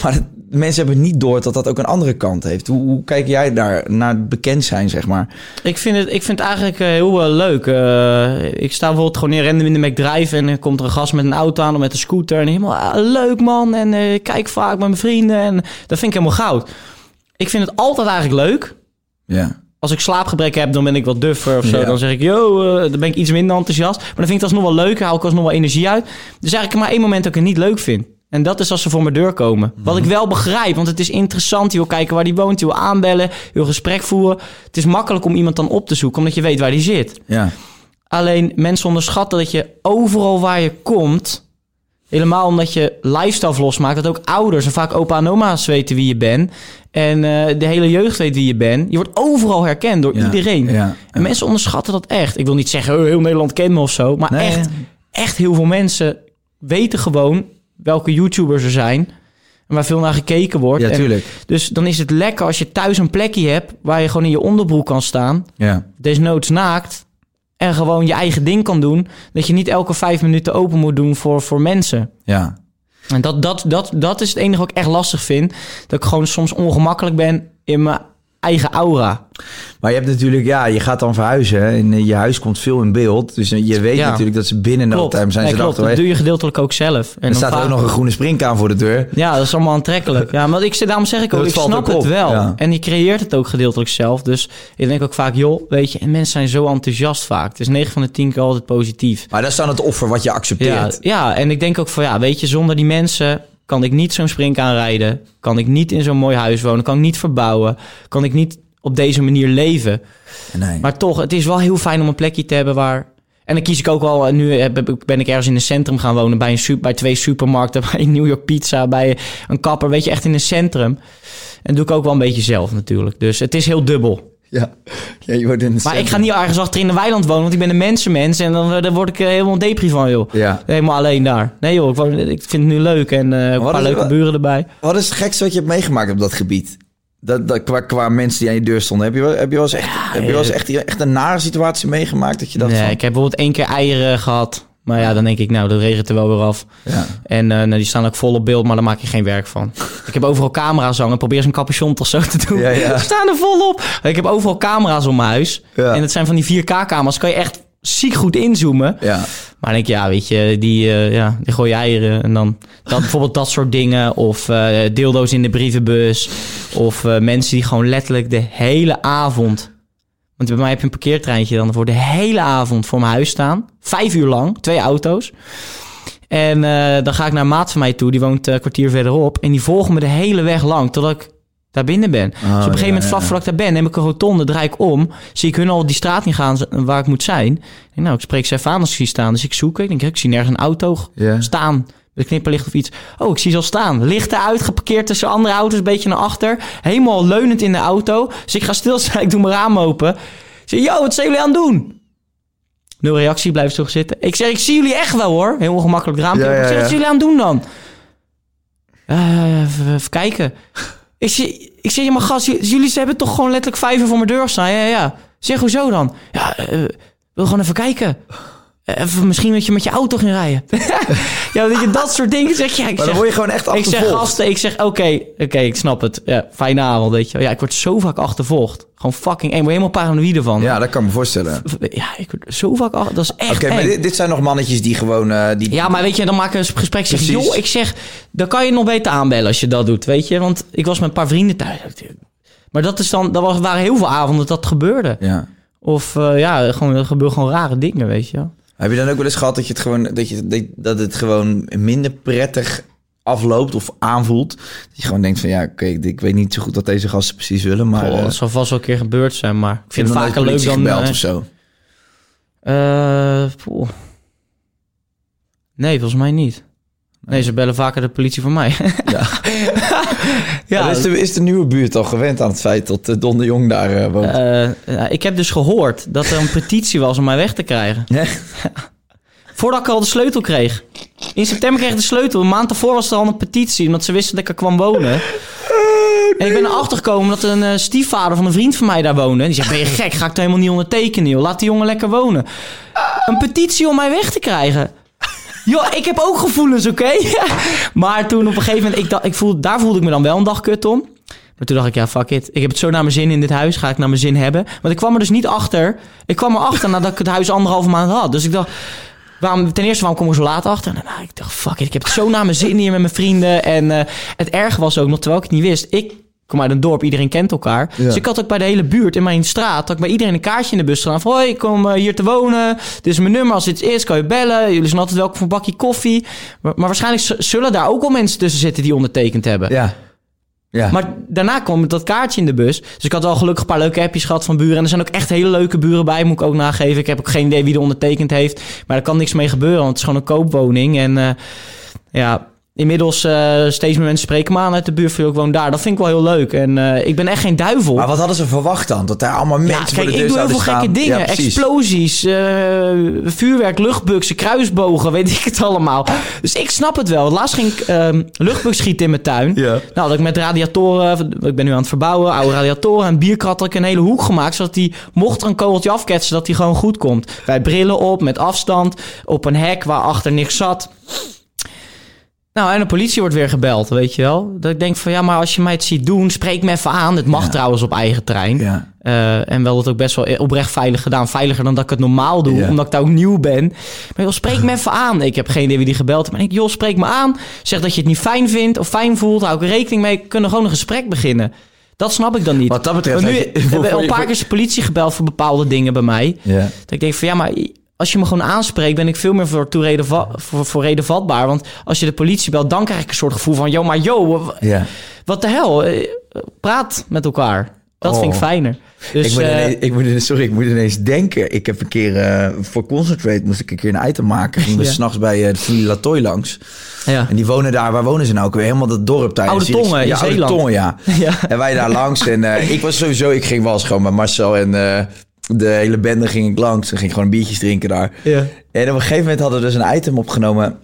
Maar het- mensen hebben niet door dat dat ook een andere kant heeft. Hoe, hoe kijk jij daar naar het bekend zijn, zeg maar? Ik vind het, ik vind het eigenlijk eh, heel eh, leuk. Eh, ik sta bijvoorbeeld gewoon in random in de McDrive en er komt er een gast met een auto aan of met een scooter. En helemaal ah, leuk man. En ik kijk vaak met mijn vrienden. En dat vind ik helemaal goud. Ik vind het altijd eigenlijk leuk. Ja. Als ik slaapgebrek heb, dan ben ik wat duffer of zo. Ja. Dan zeg ik, yo, eh, dan ben ik iets minder enthousiast. Maar dan vind ik het alsnog wel leuk. Haal ik alsnog wel energie uit. Dus eigenlijk maar één moment dat ik het niet leuk vind. En dat is als ze voor mijn deur komen. Wat ik wel begrijp, want het is interessant. Je wil kijken waar die woont, je wil aanbellen, je wil gesprek voeren. Het is makkelijk om iemand dan op te zoeken, omdat je weet waar die zit. Ja. Alleen mensen onderschatten dat je overal waar je komt... helemaal omdat je lifestyle vlogs maakt... dat ook ouders en vaak opa en oma's weten wie je bent... en eh, de hele jeugd weet wie je bent. Je wordt overal herkend door Ja. iedereen. Ja. En mensen onderschatten dat echt. Ik wil niet zeggen, oh, heel Nederland kent me of zo... maar Nee. echt, echt heel veel mensen weten gewoon... welke YouTubers er zijn... en waar veel naar gekeken wordt. Ja, En tuurlijk. dus dan is het lekker als je thuis een plekje hebt... waar je gewoon in je onderbroek kan staan Ja. desnoods naakt en gewoon je eigen ding kan doen. Dat je niet elke vijf minuten open moet doen voor, voor mensen. Ja. En dat, dat, dat, dat is het enige wat ik echt lastig vind. Dat ik gewoon soms ongemakkelijk ben in mijn eigen aura. Maar je hebt natuurlijk, ja, je gaat dan verhuizen hè, en eh, je huis komt veel in beeld. Dus eh, je weet Ja. natuurlijk dat ze binnen no time zijn Nee, ze klopt. Dat doe je gedeeltelijk ook zelf. En Er dan staat er ook nog een groene springkaan voor de deur. Ja, dat is allemaal aantrekkelijk. Ja, maar ik, daarom zeg ik ook, ik snap het wel. ja. En je creëert het ook gedeeltelijk zelf. Dus ik denk ook vaak, joh, weet je, en mensen zijn zo enthousiast vaak. Het is 9 van de 10 keer altijd positief. Maar dat is dan het offer wat je Ja, accepteert. ja, en ik denk ook van, ja, weet je, zonder die mensen kan ik niet zo'n springkaan rijden. Kan ik niet in zo'n mooi huis wonen. Kan ik niet verbouwen. Kan ik niet op deze manier leven. Nee. Maar toch, het is wel heel fijn om een plekje te hebben waar... En dan kies ik ook wel... Nu heb- ben ik ergens in een centrum gaan wonen... bij, een super, bij twee supermarkten, bij New York Pizza... bij een kapper, weet je, echt in een centrum. En doe ik ook wel een beetje zelf natuurlijk. Dus het is heel dubbel. Ja. ja, je wordt in Maar ik ga niet ergens achter in de weiland wonen... want ik ben een mensenmens... en dan, dan word ik er helemaal depri van, joh. Ja. Helemaal alleen daar. Nee joh, ik, woon- ik vind het nu leuk en eh, een paar is- leuke wat- buren erbij. Wat is het gekste wat je hebt meegemaakt op dat gebied? Dat, dat, qua, qua mensen die aan je deur stonden. Heb je wel, heb je wel eens, echt, heb je wel eens echt, echt een nare situatie meegemaakt? Dat je dacht Nee, van... ik heb bijvoorbeeld één keer eieren gehad. Maar ja, dan denk ik, nou, dat regent er wel weer af. Ja. En eh, nou, die staan ook vol op beeld, maar daar maak je geen werk van. ik heb overal camera's hangen. Probeer eens een capuchon toch zo te doen. Ja, ja. Ze staan er vol op. Ik heb overal camera's om mijn huis. En het zijn van die 4K-camera's. Kan je echt ziek goed inzoomen. Ja. Maar dan denk ik, ja, weet je, die, eh, ja, die gooi je eieren. En dan dat, bijvoorbeeld dat soort dingen. Of eh dildo's in de brievenbus. Of mensen die gewoon letterlijk de hele avond... Want bij mij heb je een parkeertreintje dan voor de hele avond voor mijn huis staan. Vijf uur lang, twee auto's. En eh, dan ga ik naar een maat van mij toe, die woont eh, een kwartier verderop. En die volgen me de hele weg lang, totdat ik daar binnen ben. dus op een gegeven ja, moment, vlak voordat ik daar ben, neem ik een rotonde, draai ik om. Zie ik hun al die straat in gaan waar ik moet zijn. Ik denk, nou, ik spreek ze even aan als ik zie staan. Dus ik zoek, ik denk, ik zie nergens een auto staan. De knipperlicht of iets. Oh, ik zie ze al staan. Lichten uitgeparkeerd tussen andere auto's, een beetje naar achter. Helemaal leunend in de auto. Dus ik ga stilstaan, ik doe mijn raam open. Ik zeg, yo, wat zijn jullie aan het doen? Nul reactie, blijf zo zitten. Ik zeg, ik zie jullie echt wel hoor. Heel ongemakkelijk raampje. Ja, open. ja, ik zeg, ja. wat zijn jullie aan het doen dan? Eh, even, even kijken. Ik zeg, ik zeg, ja maar gast, jullie hebben toch gewoon letterlijk vijf uur voor mijn deur staan? Ja, ja, ja. Zeg, hoezo dan? Ja, eh, wil gewoon even kijken. Eh, Even misschien dat je met je auto ging rijden. ja, dat je dat soort dingen zeg. Ja, ik Maar dan zeg, word je gewoon echt ik zeg achtervolgd. gasten, ik zeg oké, oké, ik snap het. Ja, fijne avond, weet je. Ja, ik word zo vaak achtervolgd. Gewoon fucking eng. Ik word helemaal paranoïde van. Ja, dat kan ik me voorstellen. Oké, Ja, ik word zo vaak achter. Dat is echt eng. maar dit, dit zijn nog mannetjes die gewoon... eh, die, Ja, maar weet je, dan maken we een gesprek. Zeg, Precies. joh, ik zeg, dan kan je nog beter aanbellen als je dat doet, weet je. Want ik was met een paar vrienden thuis. Maar dat is dan, dat was, waren heel veel avonden dat dat gebeurde. Ja. Of eh, ja, gewoon, er gebeuren gewoon rare dingen, weet je. wel. Heb je dan ook wel eens gehad dat, je het gewoon, dat, je, dat- dat het gewoon minder prettig afloopt of aanvoelt? Dat je gewoon denkt van ja, oké, ik weet niet zo goed wat deze gasten precies willen, maar... Goh, eh, dat zal vast wel een keer gebeurd zijn, maar ik vind het vaker leuk dan... gebeld eh, of zo. Eh. Nee, volgens mij niet. Nee, ze bellen vaker de politie voor mij. Ja. ja, is, de, is de nieuwe buurt al gewend aan het feit dat eh, Don de Jong daar eh, woont? eh, ik heb dus gehoord dat er een petitie was om mij weg te krijgen. Voordat ik al de sleutel kreeg. In september kreeg ik de sleutel. Een maand daarvoor was er al een petitie, omdat ze wisten dat ik er kwam wonen. En ik ben erachter gekomen dat een stiefvader van een vriend van mij daar woonde. Die zei, ben je gek? Ga ik daar helemaal niet ondertekenen, joh. Laat die jongen lekker wonen. Een petitie om mij weg te krijgen. Joh, ik heb ook gevoelens, oké? maar toen op een gegeven moment, ik ik voelde, daar voelde ik me dan wel een dag kut om. Maar toen dacht ik, ja, fuck it. Ik heb het zo naar mijn zin in dit huis. Ga ik naar mijn zin hebben. Want ik kwam er dus niet achter. Ik kwam erachter nadat ik het huis anderhalve maand had. Dus ik dacht, waarom, ten eerste, waarom kom ik zo laat achter? En ik dacht, fuck it. Ik heb het zo naar mijn zin hier met mijn vrienden. En eh, het erge was ook nog, terwijl ik het niet wist. Ik kom uit een dorp, iedereen kent elkaar. Dus ik had ook bij de hele buurt in mijn straat... had ik bij iedereen een kaartje in de bus staan. Van, hoi, ik kom eh, hier te wonen. Dit is mijn nummer. Als iets is, kan je bellen. Jullie zijn altijd welkom voor een bakje koffie. Maar, maar waarschijnlijk zullen daar ook wel mensen tussen zitten... die ondertekend hebben. Ja. Ja. Maar daarna kwam dat kaartje in de bus. Dus ik had wel gelukkig een paar leuke appjes gehad van buren. En er zijn ook echt hele leuke buren bij, moet ik ook nageven. Ik heb ook geen idee wie er ondertekend heeft. Maar er kan niks mee gebeuren, want het is gewoon een koopwoning. En eh, ja, inmiddels eh, steeds meer mensen spreken me aan uit de buurt. van, "Joh, Ik woon daar. Dat vind ik wel heel leuk. En eh, ik ben echt geen duivel. maar wat hadden ze verwacht dan? Dat daar allemaal mensen Ja, voor kijk, de ik doe heel veel gekke dingen. Ja. Explosies, eh, vuurwerk, luchtbuksen, kruisbogen, weet ik het allemaal. Dus ik snap het wel. Laatst ging ik ehm luchtbuk schieten in mijn tuin. Ja. Nou, dat ik met radiatoren, ik ben nu aan het verbouwen, oude radiatoren en bierkrat had ik een hele hoek gemaakt. Zodat die, mocht er een kogeltje afketsen, dat die gewoon goed komt. Wij brillen op, met afstand, op een hek waar achter niks zat. Nou, en de politie wordt weer gebeld, weet je wel. Dat ik denk van, ja, maar als je mij het ziet doen, spreek me even aan. Het mag Ja. trouwens op eigen terrein. Ja. Eh, en wel dat ook best wel oprecht veilig gedaan. Veiliger dan dat ik het normaal doe, Ja. omdat ik daar ook nieuw ben. Maar joh, spreek me even aan. Ik heb geen idee wie die gebeld heeft. Maar ik joh, spreek me aan. Zeg dat je het niet fijn vindt of fijn voelt. Hou ik er rekening mee. We kunnen gewoon een gesprek beginnen. Dat snap ik dan niet. Wat dat betreft... Maar nu hebben al een paar keer de politie gebeld voor bepaalde dingen bij mij. Ja. Dat ik denk van ja, maar als je me gewoon aanspreekt, ben ik veel meer voor, toe reden va- voor, voor reden vatbaar. Want als je de politie belt, dan krijg ik een soort gevoel van, joh, maar joh, Ja. wat de hel? Eh, Praat met elkaar. Dat vind ik Oh. fijner. Dus, ik, moet eh, ineens, ik moet ineens- sorry, ik moet ineens denken. Ik heb een keer eh, voor Concentrate moest ik een keer een item maken. Gingen we Ja. s'nachts bij de familie Latoy langs. ja. En die wonen daar, waar wonen ze nou ook weer? Helemaal dat dorp tijdens Oude Tongen in ja, Oude Zeeland. Tongen, ja. Ja. En wij daar langs. En ik was sowieso, ik ging wel eens gewoon met Marcel en de hele bende ging ik langs. En ging gewoon biertjes drinken daar. Ja. En op een gegeven moment hadden we dus een item opgenomen.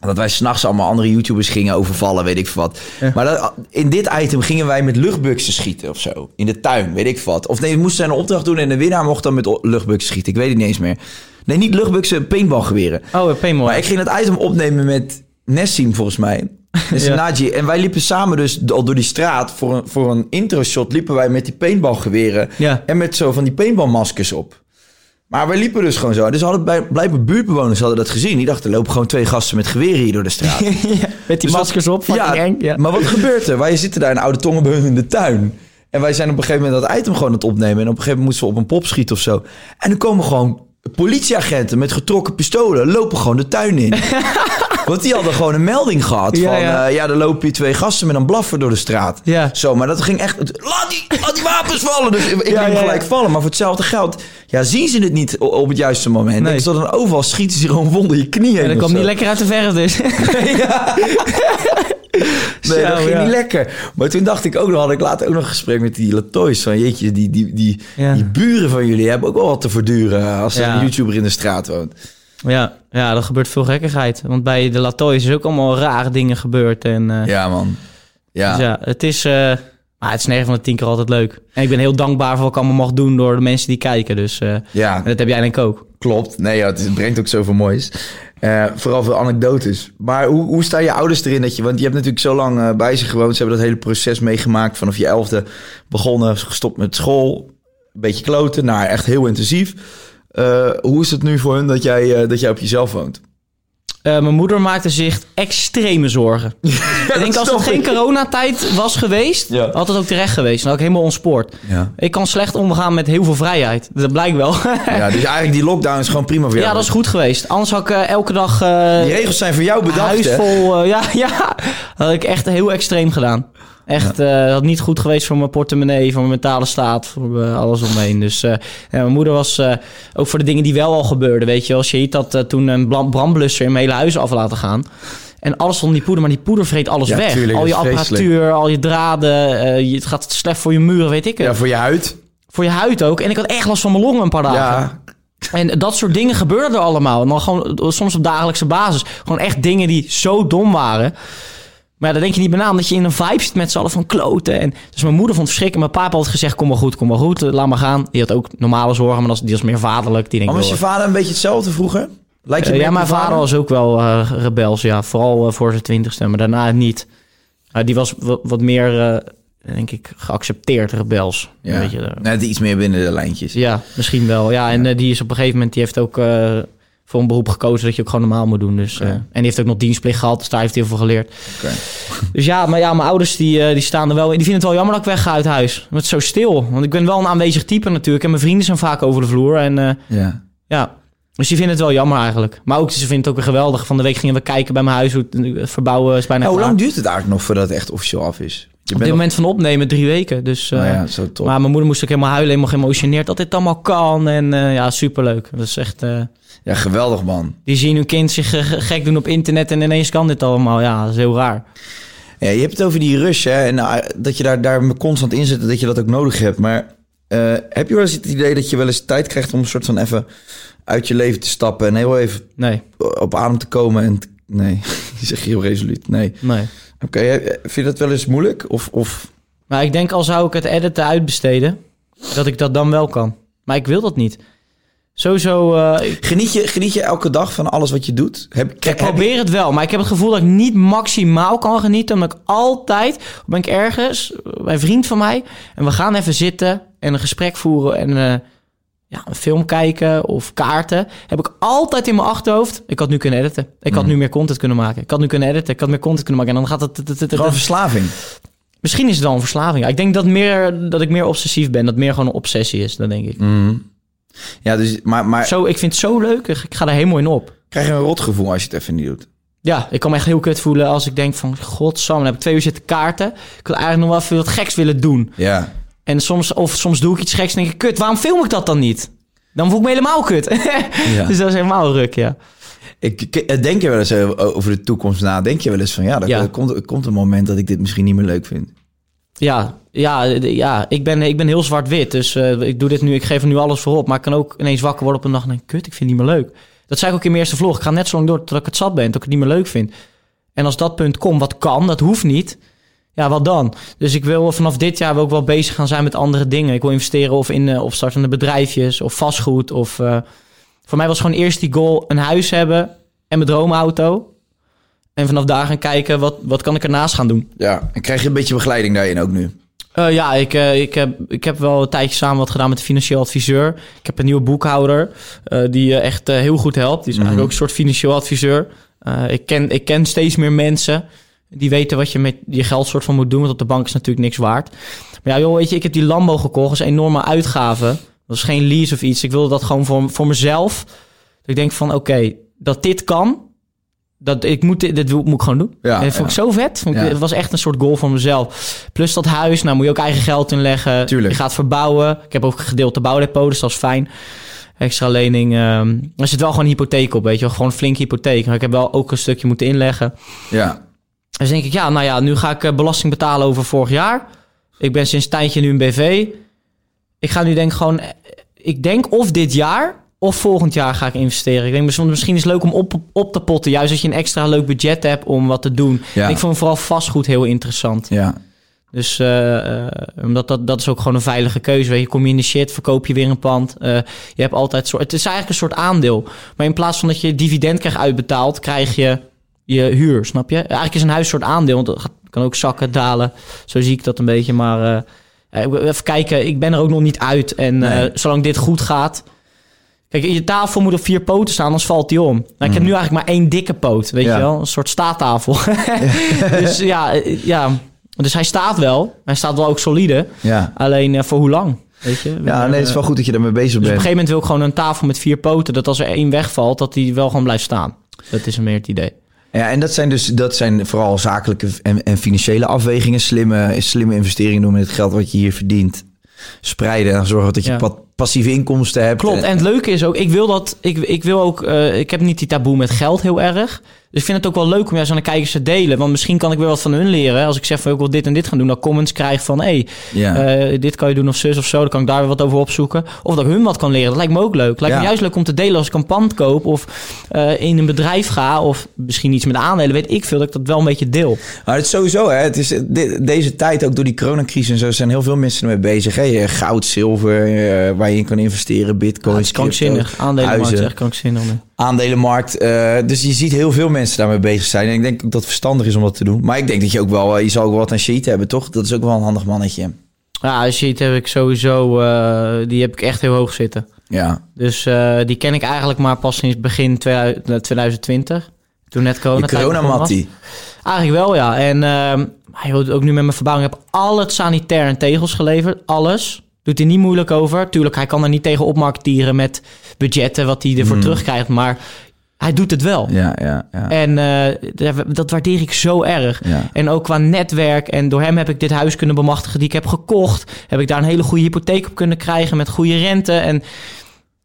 Dat wij s'nachts allemaal andere YouTubers gingen overvallen, weet ik veel wat. Ja. Maar dat, in dit item gingen wij met luchtbuksen schieten of zo. In de tuin, weet ik wat. Of nee, we moesten een opdracht doen en de winnaar mocht dan met luchtbuksen schieten. Ik weet het niet eens meer. Nee, niet luchtbuksen, paintballgeweren. Oh, paintball. Maar ik ging het item opnemen met Nessim, volgens mij. Dus Ja. Naji. En wij liepen samen dus al door die straat. Voor een, voor een intro shot liepen wij met die paintballgeweren. Ja. En met zo van die paintballmaskers op. Maar wij liepen dus gewoon zo. Dus hadden bij, blijkbaar buurtbewoners hadden dat gezien. Die dachten, er lopen gewoon twee gasten met geweren hier door de straat. ja, met die Dus maskers op, ja, eng. Ja. maar wat gebeurt er? Wij zitten daar in Oude Tongen bij hun in de tuin. En wij zijn op een gegeven moment dat item gewoon aan het opnemen. En op een gegeven moment moesten we op een pop schieten of zo. En dan komen gewoon politieagenten met getrokken pistolen... lopen gewoon de tuin in. Want die hadden gewoon een melding gehad Ja, van... ja. Ja, ja, er lopen hier twee gasten met een blaffer door de straat. Ja. Zo, maar dat ging echt... Laat die, laat die wapens vallen! Dus ik Ja, ja, gelijk ja. vallen. Maar voor hetzelfde geld... Ja, zien ze het niet op het juiste moment. Nee. Ik zat dan overal schieten ze gewoon wonder je knieën En dat kwam niet lekker uit de verf dus. Nee, dat ging ja. niet lekker. Maar toen dacht ik ook nog, had ik later ook nog een gesprek met die Latoys. Van jeetje, die, die, die, Ja. die buren van jullie hebben ook wel wat te verduren als er een YouTuber in de straat woont. ja, ja, er gebeurt veel gekkigheid. Want bij de Latoys is ook allemaal rare dingen gebeurd. En, eh, Ja, man. Ja. Dus ja, het is, eh, maar het is 9 van de 10 keer altijd leuk. En ik ben heel dankbaar voor wat ik allemaal mag doen door de mensen die kijken. Dus eh, ja, en dat heb jij denk ik ook. Klopt. Nee, ja, het, brengt ook zoveel moois. Eh, vooral veel anekdotes. Maar hoe, hoe staan je ouders erin? Dat je, want je hebt natuurlijk zo lang eh, bij ze gewoond. Ze hebben dat hele proces meegemaakt. Vanaf je elfde begonnen, gestopt met school. Een beetje kloten, naar echt heel intensief. Eh, hoe is het nu voor hun dat jij, dat jij op jezelf woont? Eh, mijn moeder maakte zich extreme zorgen. ik denk als het geen coronatijd was geweest, Ja. had het ook terecht geweest. Dan had ik helemaal ontspoord. Ja. Ik kan slecht omgaan met heel veel vrijheid. Dat blijkt wel. Ja, dus eigenlijk die lockdown is gewoon prima voor jou. ja, dat is goed geweest. Anders had ik eh, elke dag eh Die regels zijn voor jou bedacht, huis hè? vol. eh, ja, ja, dat had ik echt heel extreem gedaan. Echt, eh had niet goed geweest voor mijn portemonnee, voor mijn mentale staat, voor eh, alles omheen. Dus eh, ja, mijn moeder was ook voor de dingen die wel al gebeurden. Weet je, als je had dat toen een brandblusser in mijn hele huis af laten gaan. En alles stond die poeder, maar die poeder vreet alles Ja, weg. tuurlijk, al je dat vreselijk. apparatuur, al je draden. je, het gaat slecht voor je muren, weet ik het. Ja, voor je huid. Voor je huid ook. En ik had echt last van mijn longen een paar dagen. Ja, En dat soort dingen gebeurden er allemaal. En dan gewoon soms op dagelijkse basis. Gewoon echt dingen die zo dom waren. Maar ja, daar denk je niet bij na, omdat je in een vibe zit met z'n allen van kloten. En dus mijn moeder vond het verschrikken. Mijn papa had gezegd, kom maar goed, kom maar goed. eh, Laat maar gaan. Die had ook normale zorgen, maar dat die was meer vaderlijk. Die denkt, maar was je vader een beetje hetzelfde vroeger? Lijkt je meer ja, mijn vader was ook wel eh, rebels, ja. Vooral voor zijn twintigste, maar daarna niet. Uh, die was wat, meer, denk ik, geaccepteerd rebels. Ja, Weet je, eh. net iets meer binnen de lijntjes. Ja, misschien wel. Ja, en die is op een gegeven moment, die heeft ook voor een beroep gekozen dat je ook gewoon normaal moet doen. Dus, eh, en die heeft ook nog dienstplicht gehad, dus daar heeft hij heel veel geleerd. Dus ja, maar ja, mijn ouders die, eh, die staan er wel in. Die vinden het wel jammer dat ik wegga uit huis. Want het is zo stil. Want ik ben wel een aanwezig type natuurlijk. En mijn vrienden zijn vaak over de vloer. En eh, Ja. ja, dus die vinden het wel jammer eigenlijk. Maar ook, ze vinden het ook weer geweldig. Van de week gingen we kijken bij mijn huis. Hoe het verbouwen is bijna Nou, hoe klaar. lang duurt het eigenlijk nog voordat het echt officieel af is? Je Op dit moment van opnemen drie weken. Dus, Nou ja, zo top. Maar mijn moeder moest ook helemaal huilen, helemaal geëmotioneerd dat dit allemaal kan. En ja, superleuk. Dat is echt... Ja, geweldig man. die zien hun kind zich eh, gek doen op internet en ineens kan dit allemaal. Ja, dat is heel raar. Ja, je hebt het over die rush, hè? En eh, dat je daar, daar constant in zit en dat je dat ook nodig hebt. Maar eh, heb je wel eens het idee dat je wel eens tijd krijgt om een soort van even uit je leven te stappen en heel even Nee, op adem te komen? En nee, die zeg je heel resoluut. Nee. nee. Oké, vind je dat wel eens moeilijk? Of, of Maar ik denk al zou ik het editen uitbesteden, dat ik dat dan wel kan. Maar ik wil dat niet. Sowieso, eh, ik, Geniet je, geniet je elke dag van alles wat je doet? Heb, ik heb- probeer het wel, maar ik heb het gevoel dat ik niet maximaal kan genieten. Omdat ik altijd, ben ik ergens, bij een vriend van mij, en we gaan even zitten en een gesprek voeren en eh, ja, een film kijken of kaarten. Heb ik altijd in mijn achterhoofd, ik had nu kunnen editen. Ik had nu meer content kunnen maken. Ik had nu kunnen editen, ik had meer content kunnen maken. En dan gaat het... Gewoon verslaving. Misschien is het wel een verslaving. Ik denk dat, meer, dat ik meer obsessief ben. Dat meer gewoon een obsessie is, dat denk ik. Ja, dus, maar, maar Zo, ik vind het zo leuk. Ik ga er helemaal in op. krijg je een rotgevoel als je het even niet doet? Ja, ik kan me echt heel kut voelen als ik denk van... Godsam, dan heb ik twee uur zitten kaarten. Ik wil eigenlijk nog wel even wat geks willen doen. Ja. En soms, of soms doe ik iets geks en denk ik... Kut, waarom film ik dat dan niet? Dan voel ik me helemaal kut. Dus dat is helemaal ruk, ja. Ik, ik- denk je wel eens eh, over de toekomst na? Denk je wel eens van ja, er, Ja. komt, komt een moment dat ik dit misschien niet meer leuk vind? Ja, ja, ja ik, ben, ik ben heel zwart-wit. Dus eh, ik doe dit nu, ik geef er nu alles voor op. Maar ik kan ook ineens wakker worden op een dag en. Kut, ik vind het niet meer leuk. Dat zei ik ook in mijn eerste vlog. Ik ga net zo lang door tot ik het zat ben. Tot ik het niet meer leuk vind. En als dat punt komt, wat kan, dat hoeft niet. Ja, wat dan? Dus ik wil vanaf dit jaar ook wel bezig gaan zijn met andere dingen. Ik wil investeren of in eh, opstartende bedrijfjes of vastgoed. Of, eh, voor mij was gewoon eerst die goal een huis hebben en mijn droomauto. En vanaf daar gaan kijken, wat, wat kan ik ernaast gaan doen? Ja. En krijg je een beetje begeleiding daarin ook nu? Eh, ja, ik, eh, ik, heb, ik heb wel een tijdje samen wat gedaan met de financieel adviseur. Ik heb een nieuwe boekhouder eh, die je echt heel goed helpt. Die is eigenlijk ook een soort financieel adviseur. Ik, ken, ik ken steeds meer mensen die weten wat je met je geld soort van moet doen. Want op de bank is natuurlijk niks waard. Maar ja, joh, weet je, ik heb die Lambo gekocht. Dat is een enorme uitgave. Dat is geen lease of iets. Ik wilde dat gewoon voor, voor mezelf. Dat ik denk van, oké, dat dit kan... Dat, ik moet, dit, moet ik gewoon doen. Ja, en dat vond ja. ik zo vet. Ja. Het was echt een soort goal van mezelf. Plus dat huis, nou moet je ook eigen geld inleggen. Tuurlijk. Je gaat verbouwen. Ik heb ook gedeelte bouwdepot, dus dat is fijn. Extra lening. ehm, er zit wel gewoon een hypotheek op, weet je wel. Gewoon een flinke hypotheek. Maar ik heb wel ook een stukje moeten inleggen. Ja. Dus denk ik, ja, nou ja, nu ga ik eh, belasting betalen over vorig jaar. Ik ben sinds tijdje nu een BV. Ik ga nu denk ik gewoon... eh, Ik denk of dit jaar of volgend jaar ga ik investeren. Ik denk misschien- is het leuk om op, op te potten. Juist als je een extra leuk budget hebt om wat te doen. Ja. Ik vond vooral vastgoed heel interessant. Ja. Dus eh, eh, omdat dat, dat is ook gewoon een veilige keuze. Weet je, kom je in de shit, verkoop je weer een pand. Eh, je hebt altijd soort. Het is eigenlijk een soort aandeel. Maar in plaats van dat je dividend krijgt uitbetaald, krijg je je huur, snap je? Eigenlijk is een huis een soort aandeel, want het gaat- kan ook zakken, dalen. Zo zie ik dat een beetje. Maar even kijken, ik ben er ook nog niet uit. En Nee. zolang dit goed gaat. Kijk, je tafel moet op vier poten staan, anders valt die om. Nou, ik heb nu eigenlijk maar één dikke poot, weet Mm. Ja. je wel? Een soort staattafel. dus ja, ja, dus hij staat wel. Hij staat wel ook solide. Ja. Alleen eh, voor hoe lang? Weet je? Ja, nee, het is wel goed dat je daarmee bezig Dus op een bent. gegeven moment wil ik gewoon een tafel met vier poten. Dat als er één wegvalt, dat die wel gewoon blijft staan. Dat is meer het idee. Ja, en dat zijn dus dat zijn vooral zakelijke en, en financiële afwegingen. Slimme, slimme investeringen doen met het geld wat je hier verdient. Spreiden en zorgen dat je Ja. wat passieve inkomsten hebt. Klopt. En het leuke is ook, ik wil dat, ik, ik wil ook, eh, ik heb niet die taboe met geld heel erg. Dus ik vind het ook wel leuk om juist aan de kijkers te delen. Want misschien kan ik weer wat van hun leren. Als ik zeg van ik wil dit en dit gaan doen, dat comments krijg van hé, hey, Ja. eh, dit kan je doen of zus of zo. Dan kan ik daar weer wat over opzoeken. Of dat ik hun wat kan leren. Dat lijkt me ook leuk. Lijkt Ja. me juist leuk om te delen als ik een pand koop of eh, in een bedrijf ga. Of misschien iets met aandelen, weet ik veel. Dat ik dat wel een beetje deel. Maar het is sowieso, hè, het is de- deze tijd, ook door die coronacrisis en zo, zijn heel veel mensen ermee bezig. Hè? Goud, zilver, eh, waar je in kan investeren, bitcoin, is krankzinnig. Aandelenmarkt huizen, echt krankzinnig. aandelenmarkt. eh, dus je ziet heel veel mensen daarmee bezig zijn. En ik denk dat het verstandig is om dat te doen. Maar ik denk dat je ook wel, eh, je zal ook wel wat aan sheet hebben, toch? Dat is ook wel een handig mannetje. Ja, sheet heb ik sowieso, eh, die heb ik echt heel hoog zitten. Ja, Dus die ken ik eigenlijk maar pas sinds begin 2000 2020. Toen net corona. de coronamattie. Eigenlijk wel, ja. En joh, ook nu met mijn verbouwing heb al het sanitair en tegels geleverd. Alles. Doet hij niet moeilijk over. Tuurlijk, hij kan er niet tegen opmarktieren met budgetten wat hij ervoor terugkrijgt. Maar hij doet het wel. Ja, ja, ja. En eh, dat- waardeer ik zo erg. Ja. En ook qua netwerk. En door hem heb ik dit huis kunnen bemachtigen die ik heb gekocht. Heb ik daar een hele goede hypotheek op kunnen krijgen met goede rente. En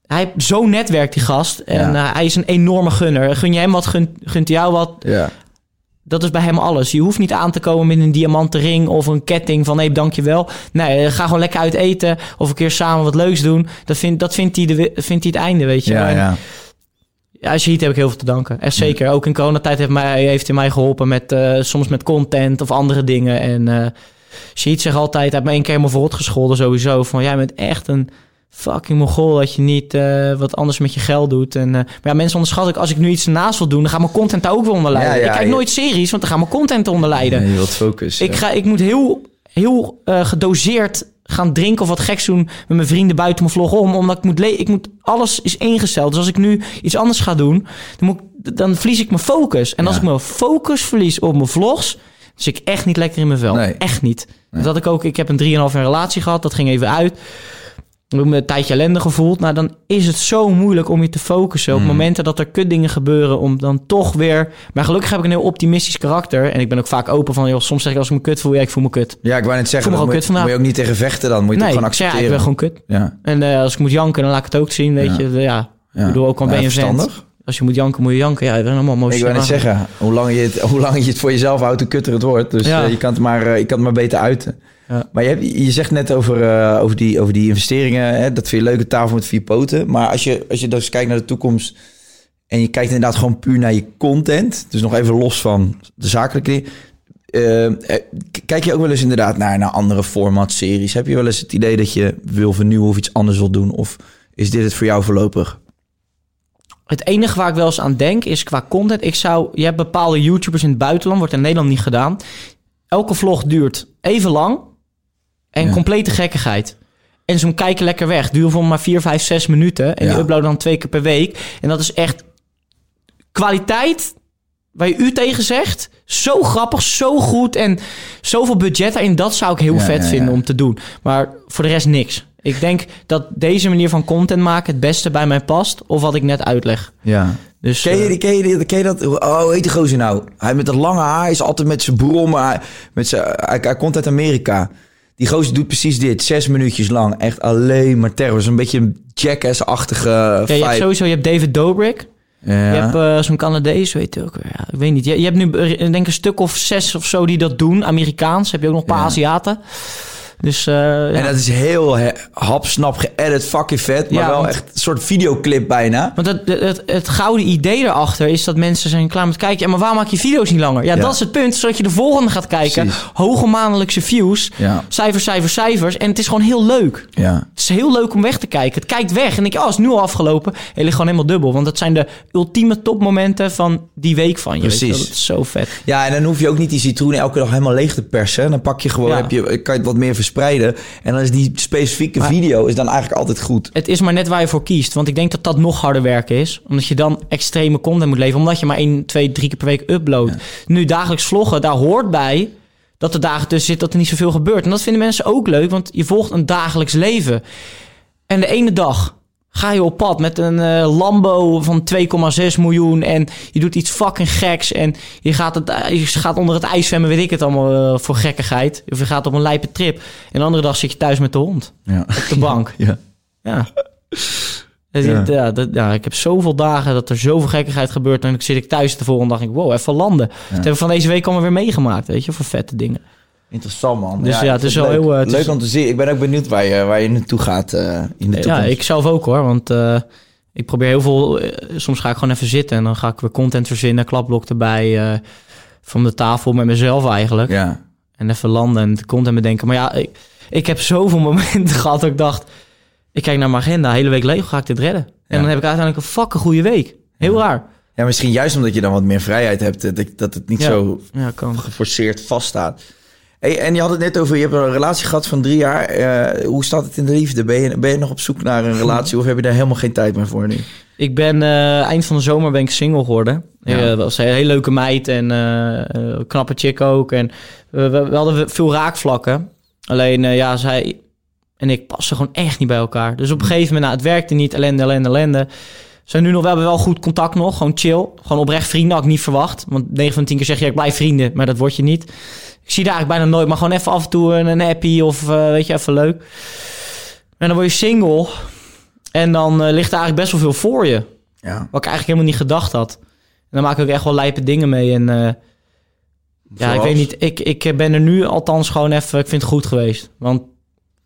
hij heeft zo'n netwerk, die gast. En Ja. eh, hij is een enorme gunner. Gun je hem wat, gunt, gunt hij jou wat. ja. Dat is bij hem alles. Je hoeft niet aan te komen met een diamanten ring of een ketting van nee, dankjewel. Nee, eh, ga gewoon lekker uit eten of een keer samen wat leuks doen. Dat, vindt dat vindt, hij de, vindt hij het einde, weet je. Ja, En- ja. ja, als je ziet heb ik heel veel te danken. Echt zeker. Ook in coronatijd heeft, mij, heeft hij mij geholpen met eh, soms met content of andere dingen. En eh Sheet zegt altijd, hij heeft me één keer helemaal verrot gescholden sowieso. Van jij bent echt een fucking mogol dat je niet eh, wat anders met je geld doet. En, eh, maar ja, mensen onderschatten ook, als ik nu iets ernaast wil doen, dan gaat mijn content daar ook weer onder lijden. Ja, ja, ik kijk nooit series, want dan gaat mijn content onder lijden. Nee, wilt focus. Ik, ga, ik moet heel, heel eh, gedoseerd gaan drinken of wat geks doen met mijn vrienden buiten mijn vlog om. Omdat ik moet, le- ik moet alles is ingesteld. Dus als ik nu iets anders ga doen, dan, moet ik, dan verlies ik mijn focus. En als ik mijn focus verlies op mijn vlogs, dan zit ik echt niet lekker in mijn vel. Nee. Echt niet. Dat had ik ook. Ik heb een 3,5 jaar relatie gehad. Dat ging even uit. Me een tijdje ellende gevoeld. Nou, dan is het zo moeilijk om je te focussen Mm. op momenten dat er kutdingen gebeuren. Om dan toch weer. Maar gelukkig heb ik een heel optimistisch karakter. En ik ben ook vaak open van, joh, soms zeg ik als ik me kut voel, ja, ik voel me kut. Ja, ik wou net zeggen, Voel me dan ook moet, kut moet je ook niet tegen vechten dan. Moet je het nee, ook gewoon zeg, ja, accepteren. ik ben gewoon kut. Ja, En eh, als ik moet janken, dan laat ik het ook zien, weet Ja. je. Ja, ja. ik bedoel, ook al ben je verstandig. Als je moet janken, moet je janken. Ja, ik ben helemaal mooi. Ik wou net zeggen, hoe langer, je het, hoe langer je het voor jezelf houdt, hoe kutter het wordt. Dus eh, je, kan het maar, eh, je kan het maar beter uiten. Ja. Maar je, je zegt net over, eh, over, die, over die investeringen. Hè, dat vind je leuke tafel met vier poten. Maar als je, als je dus kijkt naar de toekomst... en je kijkt inderdaad gewoon puur naar je content... dus nog even los van de zakelijke... k- kijk je ook wel eens inderdaad naar, naar andere format-series? Heb je wel eens het idee dat je wil vernieuwen of iets anders wil doen? Of is dit het voor jou voorlopig? Het enige waar ik wel eens aan denk is qua content. Ik zou, je hebt bepaalde YouTubers in het buitenland, wordt in Nederland niet gedaan. Elke vlog duurt even lang en Ja. complete gekkigheid. En zo'n kijken lekker weg. Duurt voor maar 4, 5, 6 minuten. En Ja. die uploaden dan twee keer per week. En dat is echt kwaliteit waar je u tegen zegt. Zo grappig, zo goed en zoveel budget daarin. Dat zou ik heel Ja, vet vinden om te doen. Maar voor de rest niks. Ik denk dat deze manier van content maken het beste bij mij past. Of wat ik net uitleg. Ja. Dus, Ken je, eh, ken, je, ken je dat? Oh, heet die gozer nou? Hij met dat lange haar is altijd met zijn brommen. Met zijn, hij, hij komt uit Amerika. Die gozer doet precies dit. Zes minuutjes lang. Echt alleen maar terror. Zo'n beetje een jackass-achtige ja, je hebt sowieso je hebt David Dobrik. Ja. Je hebt eh, zo'n Canadees, weet je ook. Ja, ik weet niet. Je, je hebt nu eh, denk ik een stuk of zes of zo die dat doen. Amerikaans. Heb je ook nog een paar Ja. Aziaten. Dus eh, ja. En dat is heel he- hapsnap geëdit, fucking vet. Maar Ja, wel want- echt een soort videoclip bijna. Want het, het, het gouden idee erachter is dat mensen zijn klaar met kijken. Ja, maar waarom maak je video's niet langer? Ja, Ja. dat is het punt. Zodat je de volgende gaat kijken. Precies. Hoge maandelijkse views. Ja. Cijfers, cijfers, cijfers. En het is gewoon heel leuk. Ja. Het is heel leuk om weg te kijken. Het kijkt weg. En denk je, oh, het is nu al afgelopen. En je ligt gewoon helemaal dubbel. Want dat zijn de ultieme topmomenten van die week van je. Weet je. Precies. Dat is zo vet. Ja, en dan hoef je ook niet die citroen elke dag helemaal leeg te persen. Dan pak je gewoon, heb je, kan je het wat meer verspreiden. En dan is die specifieke Maar- video is dan eigenlijk altijd goed. Het is maar net waar je voor kiest. Want ik denk dat dat nog harder werken is. Omdat je dan extreme content moet leveren. Omdat je maar 1, 2, 3 keer per week uploadt. Nu dagelijks vloggen, daar hoort bij dat er dagen tussen zit dat er niet zoveel gebeurt. En dat vinden mensen ook leuk, want je volgt een dagelijks leven. En de ene dag ga je op pad met een eh, Lambo van 2,6 miljoen en je doet iets fucking geks en je gaat, het, je gaat onder het ijs zwemmen, weet ik het allemaal eh, voor gekkigheid. Of je gaat op een lijpe trip. En de andere dag zit je thuis met de hond Ja. op de bank. Ja. Ja. Dus Ja, dat, ja, ik heb zoveel dagen dat er zoveel gekkigheid gebeurt. En dan zit ik thuis de volgende dag en denk ik, wow, even landen. Dat hebben we van deze week allemaal weer meegemaakt, weet je, voor vette dingen. Interessant, man. Dus ja, het is wel leuk. heel, eh, leuk is- om te zien. Ik ben ook benieuwd waar je, waar je naartoe gaat eh, in de toekomst. Ja, ik zelf ook hoor, want eh, ik probeer heel veel... eh, soms ga ik gewoon even zitten en dan ga ik weer content verzinnen, klapblok erbij, eh, van de tafel met mezelf eigenlijk. Ja. En even landen en de content bedenken. Maar ja, ik, ik heb zoveel momenten gehad dat ik dacht... Ik kijk naar mijn agenda, hele week leeg, ga ik dit redden? En Ja. dan heb ik uiteindelijk een fucking goede week. Heel raar. ja, misschien juist omdat je dan wat meer vrijheid hebt. Dat, dat het niet Ja. zo geforceerd vaststaat. Hey, en je had het net over, je hebt een relatie gehad van drie jaar. Eh, hoe staat het in de liefde? Ben je, ben je nog op zoek naar een relatie of heb je daar helemaal geen tijd meer voor nu? Ik ben eh, eind van de zomer ben ik single geworden. Ja. Dat was een hele leuke meid en eh, eh, knappe chick ook. En we, hadden veel raakvlakken. Alleen eh, ja, zij en ik passen gewoon echt niet bij elkaar. Dus op een gegeven moment, nou, het werkte niet. Ellende, ellende, ellende. Zijn nu nog, we hebben wel goed contact nog. Gewoon chill. Gewoon oprecht vrienden had ik niet verwacht. Want 9 van 10 keer zeg je, ik blijf vrienden. Maar dat word je niet. Ik zie daar eigenlijk bijna nooit. Maar gewoon even af en toe een, een happy of eh, weet je, even leuk. En dan word je single. En dan eh, ligt er eigenlijk best wel veel voor je. Ja. Wat ik eigenlijk helemaal niet gedacht had. En dan maak ik ook echt wel lijpe dingen mee. En eh, ja, ik weet niet. Ik, ik ben er nu althans gewoon even... Ik vind het goed geweest. Want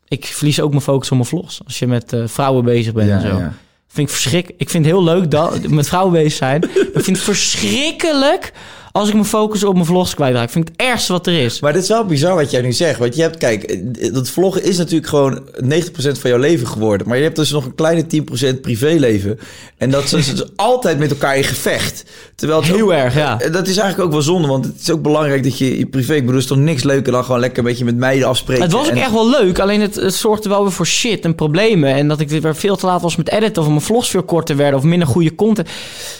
ik verlies ook mijn focus op mijn vlogs. Als je met vrouwen bezig bent Ja, en zo. ja. Vind ik verschrik. Ik vind het heel leuk dat met vrouwen bezig zijn. ik vind het verschrikkelijk als ik me focus op mijn vlogs kwijtraak. Vind ik het ergste wat er is. Maar dit is wel bizar wat jij nu zegt. Want je hebt, kijk, dat vloggen is natuurlijk gewoon 90% van jouw leven geworden. Maar je hebt dus nog een kleine 10% privéleven. En dat is dus altijd met elkaar in gevecht. Terwijl het Heel ook- erg, ja. eh, Dat is eigenlijk ook wel zonde. Want het is ook belangrijk dat je je privé... Ik bedoel, er is toch niks leuker dan gewoon lekker een beetje met meiden afspreken. Het was ook En- echt wel leuk, alleen het, het zorgde wel weer voor shit en problemen. En dat ik weer veel te laat was met editen of mijn vlogs veel korter werden of minder goede content.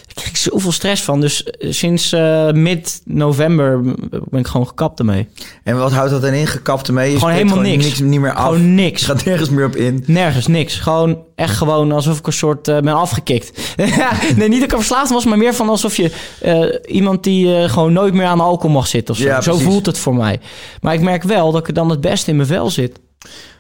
Ik kreeg zoveel stress van. Dus eh, sinds eh, mid-november ben ik gewoon gekapt ermee. En wat houdt dat dan in? Gekapt ermee? Je Gewoon helemaal niks. niks. Niet meer af. Gewoon niks. Je gaat nergens meer op in. Nergens, niks. Gewoon echt gewoon alsof ik een soort eh, ben afgekikt. nee, niet dat ik er verslaafd was, maar meer van alsof je eh, iemand die eh, gewoon nooit meer aan alcohol mag zitten of zo. Ja, zo voelt het voor mij. Maar ik merk wel dat ik dan het beste in mijn vel zit.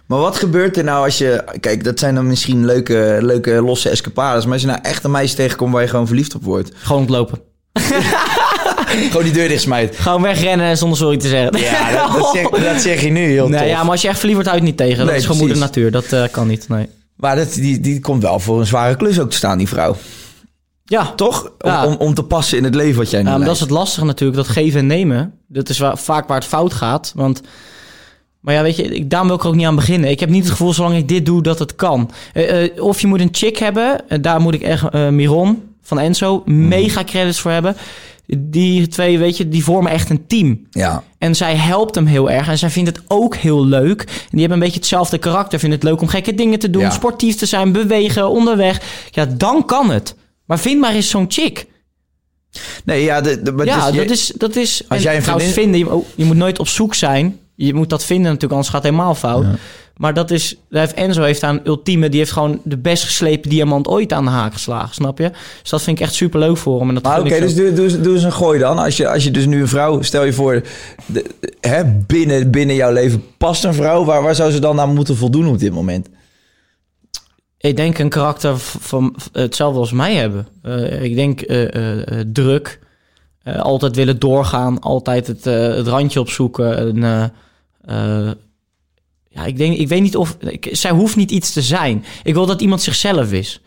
Maar wat gebeurt er nou als je... Kijk, dat zijn dan misschien leuke, leuke losse escapades. Maar als je nou echt een meisje tegenkomt waar je gewoon verliefd op wordt. Gewoon ontlopen. Gewoon die deur dichtsmijt. Gewoon wegrennen zonder sorry te zeggen. Ja, dat, dat, zeg, dat zeg je nu heel Nee, tof. ja, maar als je echt verliefd wordt, houdt het niet tegen. Dat Nee, is gewoon moeder natuur. Dat eh, kan niet, nee. Maar dat, die, die komt wel voor een zware klus ook te staan, die vrouw. Ja, Toch? Om, Ja. om, om te passen in het leven wat jij nu Ja, maar dat is het lastige natuurlijk, dat geven en nemen. Dat is waar, vaak waar het fout gaat. Want, maar ja, weet je, ik, daarom wil ik er ook niet aan beginnen. Ik heb niet het gevoel, zolang ik dit doe, dat het kan. Eh, eh, of je moet een chick hebben. eh, daar moet ik echt Miron van Enzo mega credits voor hebben. Die twee, weet je, die vormen echt een team. Ja. En zij helpt hem heel erg. En zij vindt het ook heel leuk. En die hebben een beetje hetzelfde karakter. Vinden het leuk om gekke dingen te doen. Ja. Sportief te zijn, bewegen, onderweg. Ja, dan kan het. Maar vind maar eens zo'n chick. Nee, ja, de, de, maar ja, is- dat is... Dat is Als en jij een vriendin- vinden, je, oh, je moet nooit op zoek zijn. Je moet dat vinden natuurlijk, anders gaat het helemaal fout. Maar dat is... Daar heeft Enzo heeft aan ultieme... Die heeft gewoon de best geslepen diamant ooit aan de haak geslagen. Snap je? Dus dat vind ik echt super leuk voor hem. En dat Maar oké, dus doe, doe, eens- doe eens een gooi dan. Als je, als je dus nu een vrouw, stel je voor, de, hè, binnen, binnen jouw leven past een vrouw. Waar, waar zou ze dan aan moeten voldoen op dit moment? Ik denk een karakter van hetzelfde als mij hebben. Eh, ik denk eh, eh, druk. Altijd willen doorgaan. Altijd het, het randje opzoeken. En, ja, ik, denk, ik weet niet of... Ik, zij hoeft niet iets te zijn. Ik wil dat iemand zichzelf is.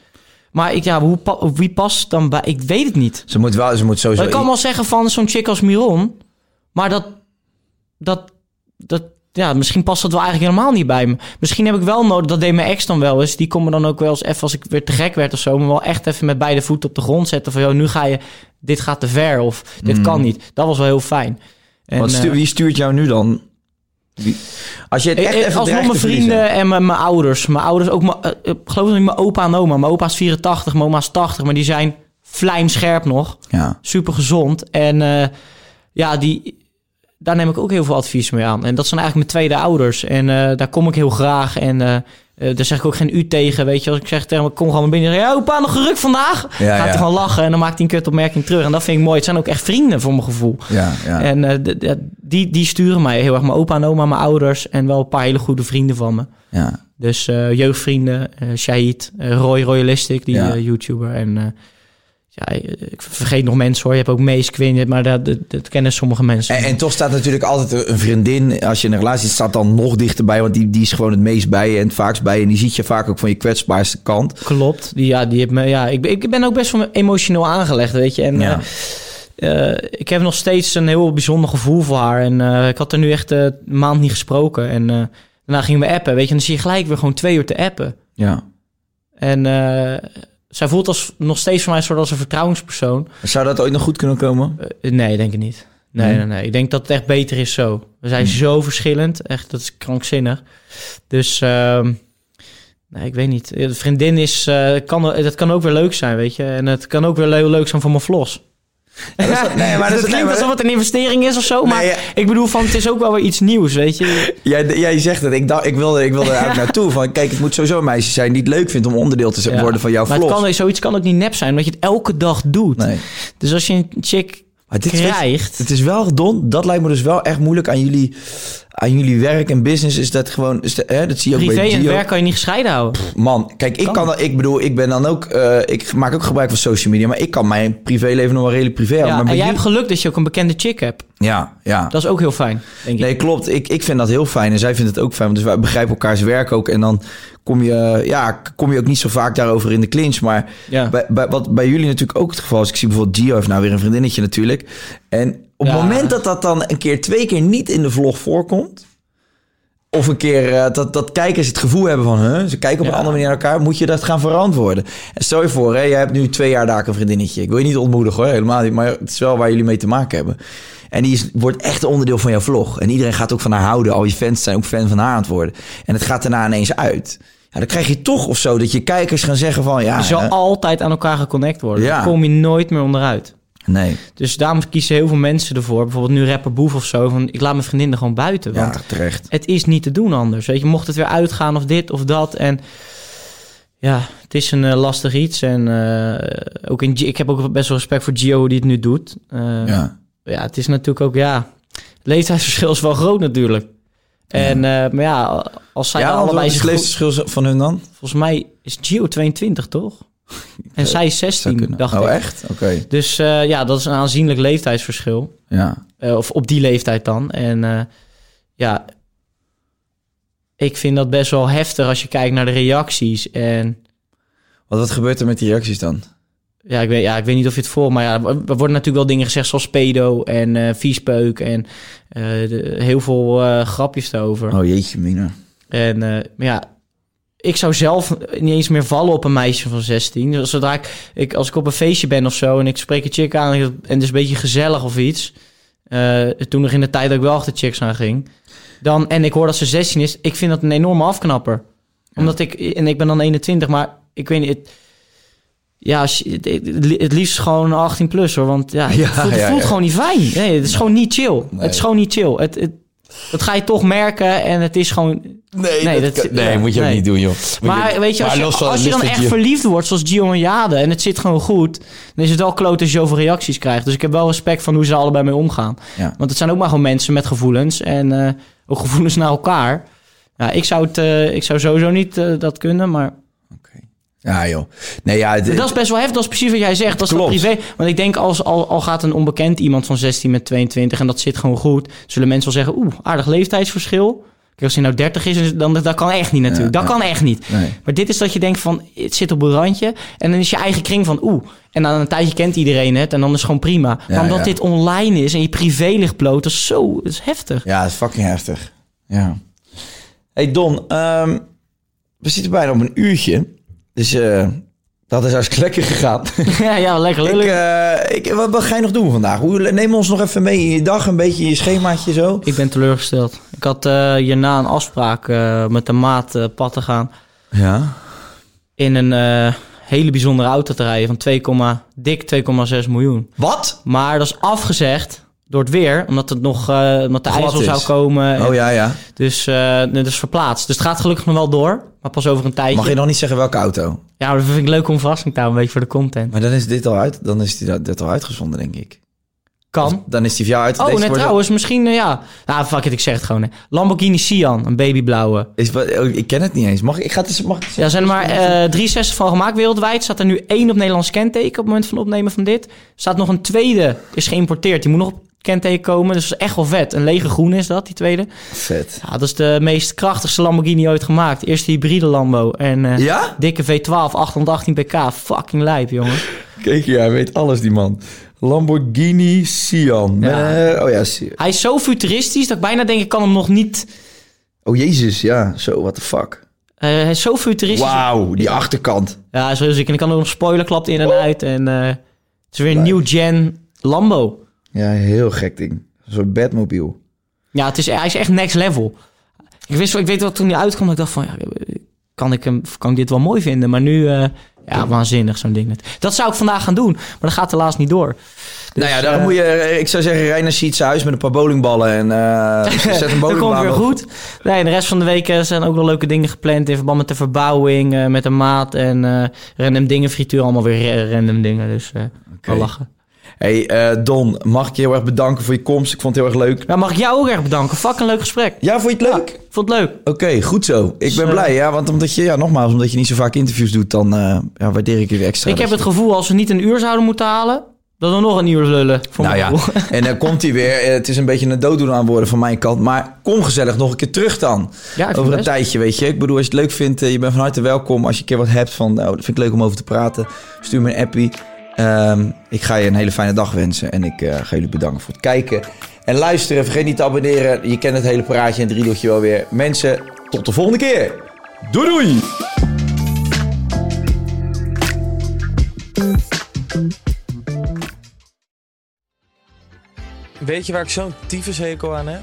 Maar ik, ja, hoe, pa- wie past dan bij... Ik weet het niet. Ze moet wel, ze moet sowieso... Maar ik kan wel zeggen van zo'n chick als Miron. Maar dat, dat, dat, ja, misschien past dat wel eigenlijk helemaal niet bij me. Misschien heb ik wel nodig, dat deed mijn ex dan wel eens. Die kon me dan ook wel eens even, als ik weer te gek werd of zo, me wel echt even met beide voeten op de grond zetten. Van, joh, nu ga je, dit gaat te ver of dit kan niet. Dat was wel heel fijn. En, stu- eh, wie stuurt jou nu dan? Als je het echt eh, even Alsnog dreigt mijn vrienden en mijn, mijn ouders. Mijn ouders ook, mijn, eh, ik geloof niet mijn opa en oma. Mijn opa is 84, mijn oma is 80, maar die zijn vlijmscherp nog. Ja. super gezond. En eh, ja, die, daar neem ik ook heel veel advies mee aan. En dat zijn eigenlijk mijn tweede ouders. En eh, daar kom ik heel graag. En eh, eh, daar zeg ik ook geen u tegen. Weet je, als ik zeg tegen hem, kom gewoon binnen. Ja, opa, nog geruk vandaag? Ja, Gaat ja. hij gewoon lachen en dan maakt hij een kutopmerking terug. En dat vind ik mooi. Het zijn ook echt vrienden voor mijn gevoel. Ja, ja. En eh, die, die sturen mij heel erg. Mijn opa en oma, mijn ouders en wel een paar hele goede vrienden van me. ja. Dus eh, jeugdvrienden, Shahid, Roy Royalistic, die YouTuber. En ja, ik vergeet nog mensen hoor. Je hebt ook Mees Quinn, maar dat, dat, dat kennen sommige mensen. En, en toch staat natuurlijk altijd een vriendin, als je in een relatie zit, staat dan nog dichterbij. Want die, die is gewoon het meest bij je en het vaakst bij je. En die ziet je vaak ook van je kwetsbaarste kant. Klopt. Die, ja, die heeft me, ja, ik, ben- ik ben ook best wel emotioneel aangelegd, weet je. En Ja. eh, eh, ik heb nog steeds een heel bijzonder gevoel voor haar. En eh, ik had er nu echt eh, een maand niet gesproken. En eh, daarna gingen we appen, weet je. En dan zie je gelijk weer gewoon twee uur te appen. Ja. En eh, zij voelt als, nog steeds voor mij een soort als een vertrouwenspersoon. Zou dat ooit nog goed kunnen komen? Eh, nee, denk ik niet. Nee, Nee? nee, nee. Ik denk dat het echt beter is zo. We zijn zo verschillend. Echt, dat is krankzinnig. Dus, ehm, nee, ik weet niet. De vriendin is, eh, kan, dat kan ook weer leuk zijn, weet je. En het kan ook weer le- leuk zijn voor mijn vlos. Dat is- nee, maar dat is- nee, klinkt maar- alsof het een investering is of zo. Maar Nee, ja. ik bedoel, van, het is ook wel weer iets nieuws, weet je. Jij, jij zegt het. Ik, dacht, ik wilde, ik wilde er eigenlijk naartoe. Van, kijk, het moet sowieso een meisje zijn die het leuk vindt om onderdeel te Ja. worden van jouw maar het vlog. kan, zoiets kan ook niet nep zijn, omdat je het elke dag doet. Nee. Dus als je een chick Maar dit is- krijgt... Het is wel, Don, dat lijkt me dus wel echt moeilijk aan jullie, aan jullie werk en business is dat gewoon... Is hè, dat zie je ook Privé bij en werk kan je niet gescheiden houden. Man, kijk, ik Kan. kan, dat- ik bedoel, ik ben dan ook, eh, ik maak ook gebruik van social media, maar ik kan mijn privéleven nog wel redelijk privé houden. Ja, maar en jij hebt geluk dat je ook een bekende chick hebt. ja, ja. Dat is ook heel fijn, denk ik. Nee, klopt. Ik, ik vind dat heel fijn en zij vindt het ook fijn. Want dus wij begrijpen elkaars werk ook. En dan kom je, ja, kom je ook niet zo vaak daarover in de clinch. Maar Ja. bij, bij, wat bij jullie natuurlijk ook het geval is. Ik zie bijvoorbeeld Gio heeft nou weer een vriendinnetje natuurlijk. En op het Ja. moment dat dat dan een keer, twee keer niet in de vlog voorkomt... Of een keer eh, dat, dat kijkers het gevoel hebben van... Huh, ze kijken op een andere manier naar elkaar. Moet je dat gaan verantwoorden. En stel je voor, hè, jij hebt nu twee jaar daar een vriendinnetje. Ik wil je niet ontmoedigen hoor, helemaal niet. Maar het is wel waar jullie mee te maken hebben. En die is, wordt echt een onderdeel van jouw vlog. En iedereen gaat ook van haar houden. Al je fans zijn ook fan van haar aan het worden. En het gaat daarna ineens uit. Ja, dan krijg je toch of zo dat je kijkers gaan zeggen van... Ja, je zal altijd aan elkaar geconnect worden. Ja. Daar kom je nooit meer onderuit. Nee. Dus daarom kiezen heel veel mensen ervoor. Bijvoorbeeld nu rapper Boef of zo. Van, ik laat mijn vriendin er gewoon buiten. Ja, Want terecht. het is niet te doen anders. Weet je, mocht het weer uitgaan of dit of dat. En ja, het is een eh, lastig iets. En eh, ook in, G- ik heb ook best wel respect voor Gio die het nu doet. Eh, ja. Ja. het is natuurlijk ook, ja... Het leeftijdsverschil is wel groot natuurlijk. En, eh, maar ja, als zij Ja, allebei wat is zich het goed- leeftijdsverschil van hun dan? Volgens mij is Gio 22, toch? En zij is Zou 16, kunnen. dacht oh, ik. echt? Oké. Dus eh, ja, dat is een aanzienlijk leeftijdsverschil. Ja. Eh, of op die leeftijd dan. En eh, ja, ik vind dat best wel heftig als je kijkt naar de reacties. En Wat, wat gebeurt er met die reacties dan? ja, ik weet, ja, ik weet niet of je het voor, maar ja, er worden natuurlijk wel dingen gezegd zoals pedo en eh viespeuk en eh, de- heel veel eh, grapjes erover. Oh jeetje, Mina. En eh, maar ja, ik zou zelf niet eens meer vallen op een meisje van 16. Dus Zodra ik, ik, als ik op een feestje ben of zo en ik spreek een chick aan en het is een beetje gezellig of iets. eh, toen nog in de tijd dat ik wel achter chicks aan ging. Dan, en ik hoor dat ze 16 is, ik vind dat een enorme afknapper. Omdat ik, en ik ben dan 21, maar ik weet niet. Het, ja, het, liefst gewoon 18 plus hoor. Want ja, het Ja, voelt, het voelt ja. gewoon niet fijn. Nee, het is gewoon niet chill. Het is gewoon niet chill. Het, het, dat ga je toch merken en het is gewoon... Nee, Nee, dat nee, ja, moet je ook niet doen, joh. Moet Maar weet je, als je, als je dan echt verliefd wordt, zoals Gio en Jade, en het zit gewoon goed, dan is het wel kloot als je zoveel reacties krijgt. Dus ik heb wel respect van hoe ze er allebei mee omgaan. Ja. Want het zijn ook maar gewoon mensen met gevoelens en eh, ook gevoelens naar elkaar. Ja, ik zou, het, eh, ik zou sowieso niet eh, dat kunnen, maar Ja, joh. Nee, ja, het- dat is best wel heftig. Dat is precies wat jij zegt. Dat is privé. Want ik denk, als, al, al gaat een onbekend iemand van 16 met 22 en dat zit gewoon goed, zullen mensen wel zeggen, oeh, aardig leeftijdsverschil. Kijk, als hij nou 30 is, dan dat kan echt niet natuurlijk. Ja, dat ja. kan echt niet. Nee. Maar dit is dat je denkt van, het zit op een randje. En dan is je eigen kring van, oeh. En dan een tijdje kent iedereen het. En dan is het gewoon prima. Ja, maar omdat dit online is en je privé ligt bloot, dat is zo, dat is heftig. Ja, het is fucking heftig. Ja. Hey Don, ehm, we zitten bijna op een uurtje. Dus eh, dat is hartstikke lekker gegaan. ja, ja, lekker ik, eh, ik, wat, wat ga je nog doen vandaag? Hoe, neem ons nog even mee in je dag, een beetje in je schemaatje zo. Ik ben teleurgesteld. Ik had eh, hierna een afspraak met de maat pad te gaan. Ja. in een hele bijzondere auto te rijden van 2, dik 2,6 miljoen. Wat? Maar dat is afgezegd door het weer, omdat het nog eh omdat de Glad is. zou komen. Oh ja, ja. Dus eh dat is verplaatst. Dus het gaat gelukkig nog wel door, maar pas over een tijdje. Mag je nog niet zeggen welke auto? Ja, dat vind ik leuk om verrassing te houden, een beetje voor de content. Maar dan is dit al uit. Dan is die dit al uitgezonden, denk ik. Kan. Dan is die jou uit. Oh, wordt- trouwens, misschien, eh, ja. Nou, fuck it, ik zeg het gewoon. Hè. Lamborghini Sian, een babyblauwe. Is, wat- oh, ik ken het niet eens. Mag ik? ik ga het eens, mag ik Ja, zijn er maar eh 63 van gemaakt wereldwijd. Staat er nu één op Nederlands kenteken op het moment van opnemen van dit. Staat nog een tweede, is geïmporteerd. Die moet nog op kenteken komen. Dus dat is echt wel vet. Een lege groen is dat, die tweede. Vet. Ja, dat is de meest krachtigste Lamborghini ooit gemaakt. Eerste hybride Lambo. En eh, Ja? dikke V12, 818 pk. Fucking lijp, jongen. Kijk, ja, hij weet alles, die man. Lamborghini Sian. Ja. Eh, oh ja. Hij is zo futuristisch dat ik bijna denk ik kan hem nog niet... Oh jezus, ja. Zo, what the fuck. eh, hij is zo futuristisch. Wauw, die achterkant. Ja, heel ziek. En ik kan ook nog spoiler klapt in en uit. En het is weer een new gen Lambo. Ja, heel gek ding. Een soort Batmobile. Ja, het is, hij is echt next level. Ik, wist, ik weet wel, toen hij uitkwam, dat ik dacht van... Ja, kan, ik hem, kan ik dit wel mooi vinden? Maar nu... eh, ja, waanzinnig zo'n ding. Dat zou ik vandaag gaan doen. Maar dat gaat helaas niet door. nou ja, daar eh, moet je... Ik zou zeggen, rij naar Sietse huis met een paar bowlingballen en eh, zet een Dat bowlingbaan komt weer op. goed. Nee, de rest van de week eh, zijn ook wel leuke dingen gepland... in verband met de verbouwing, eh, met de maat... en eh random dingen, frituur, allemaal weer ra- random dingen. Dus eh wel lachen. Hey eh, Don, mag ik je heel erg bedanken voor je komst. Ik vond het heel erg leuk. Nou, mag ik jou ook erg bedanken. Fucking leuk gesprek. Ja, vond je het leuk? Vond het leuk. Oké, goed zo. Ik ben eh, blij, ja. Want omdat je, ja, nogmaals, omdat je niet zo vaak interviews doet, dan eh, ja, waardeer ik je weer extra. Ik heb het gevoel als we niet een uur zouden moeten halen, dat we nog een uur lullen. Voor Nou ja, gevoel. en dan komt hij weer. Het is een beetje een dooddoen aan worden van mijn kant. Maar kom gezellig nog een keer terug dan. Ja, over een tijdje, weet je. Ik bedoel, als je het leuk vindt, je bent van harte welkom. Als je een keer wat hebt van, nou, dat vind ik leuk om over te praten. Stuur me een appie. Ehm, ik ga je een hele fijne dag wensen. En ik eh, ga jullie bedanken voor het kijken. En luisteren, vergeet niet te abonneren. Je kent het hele praatje en driedoeltje wel weer. Mensen, tot de volgende keer. Doei doei! Weet je waar ik zo'n tyfushekel aan heb?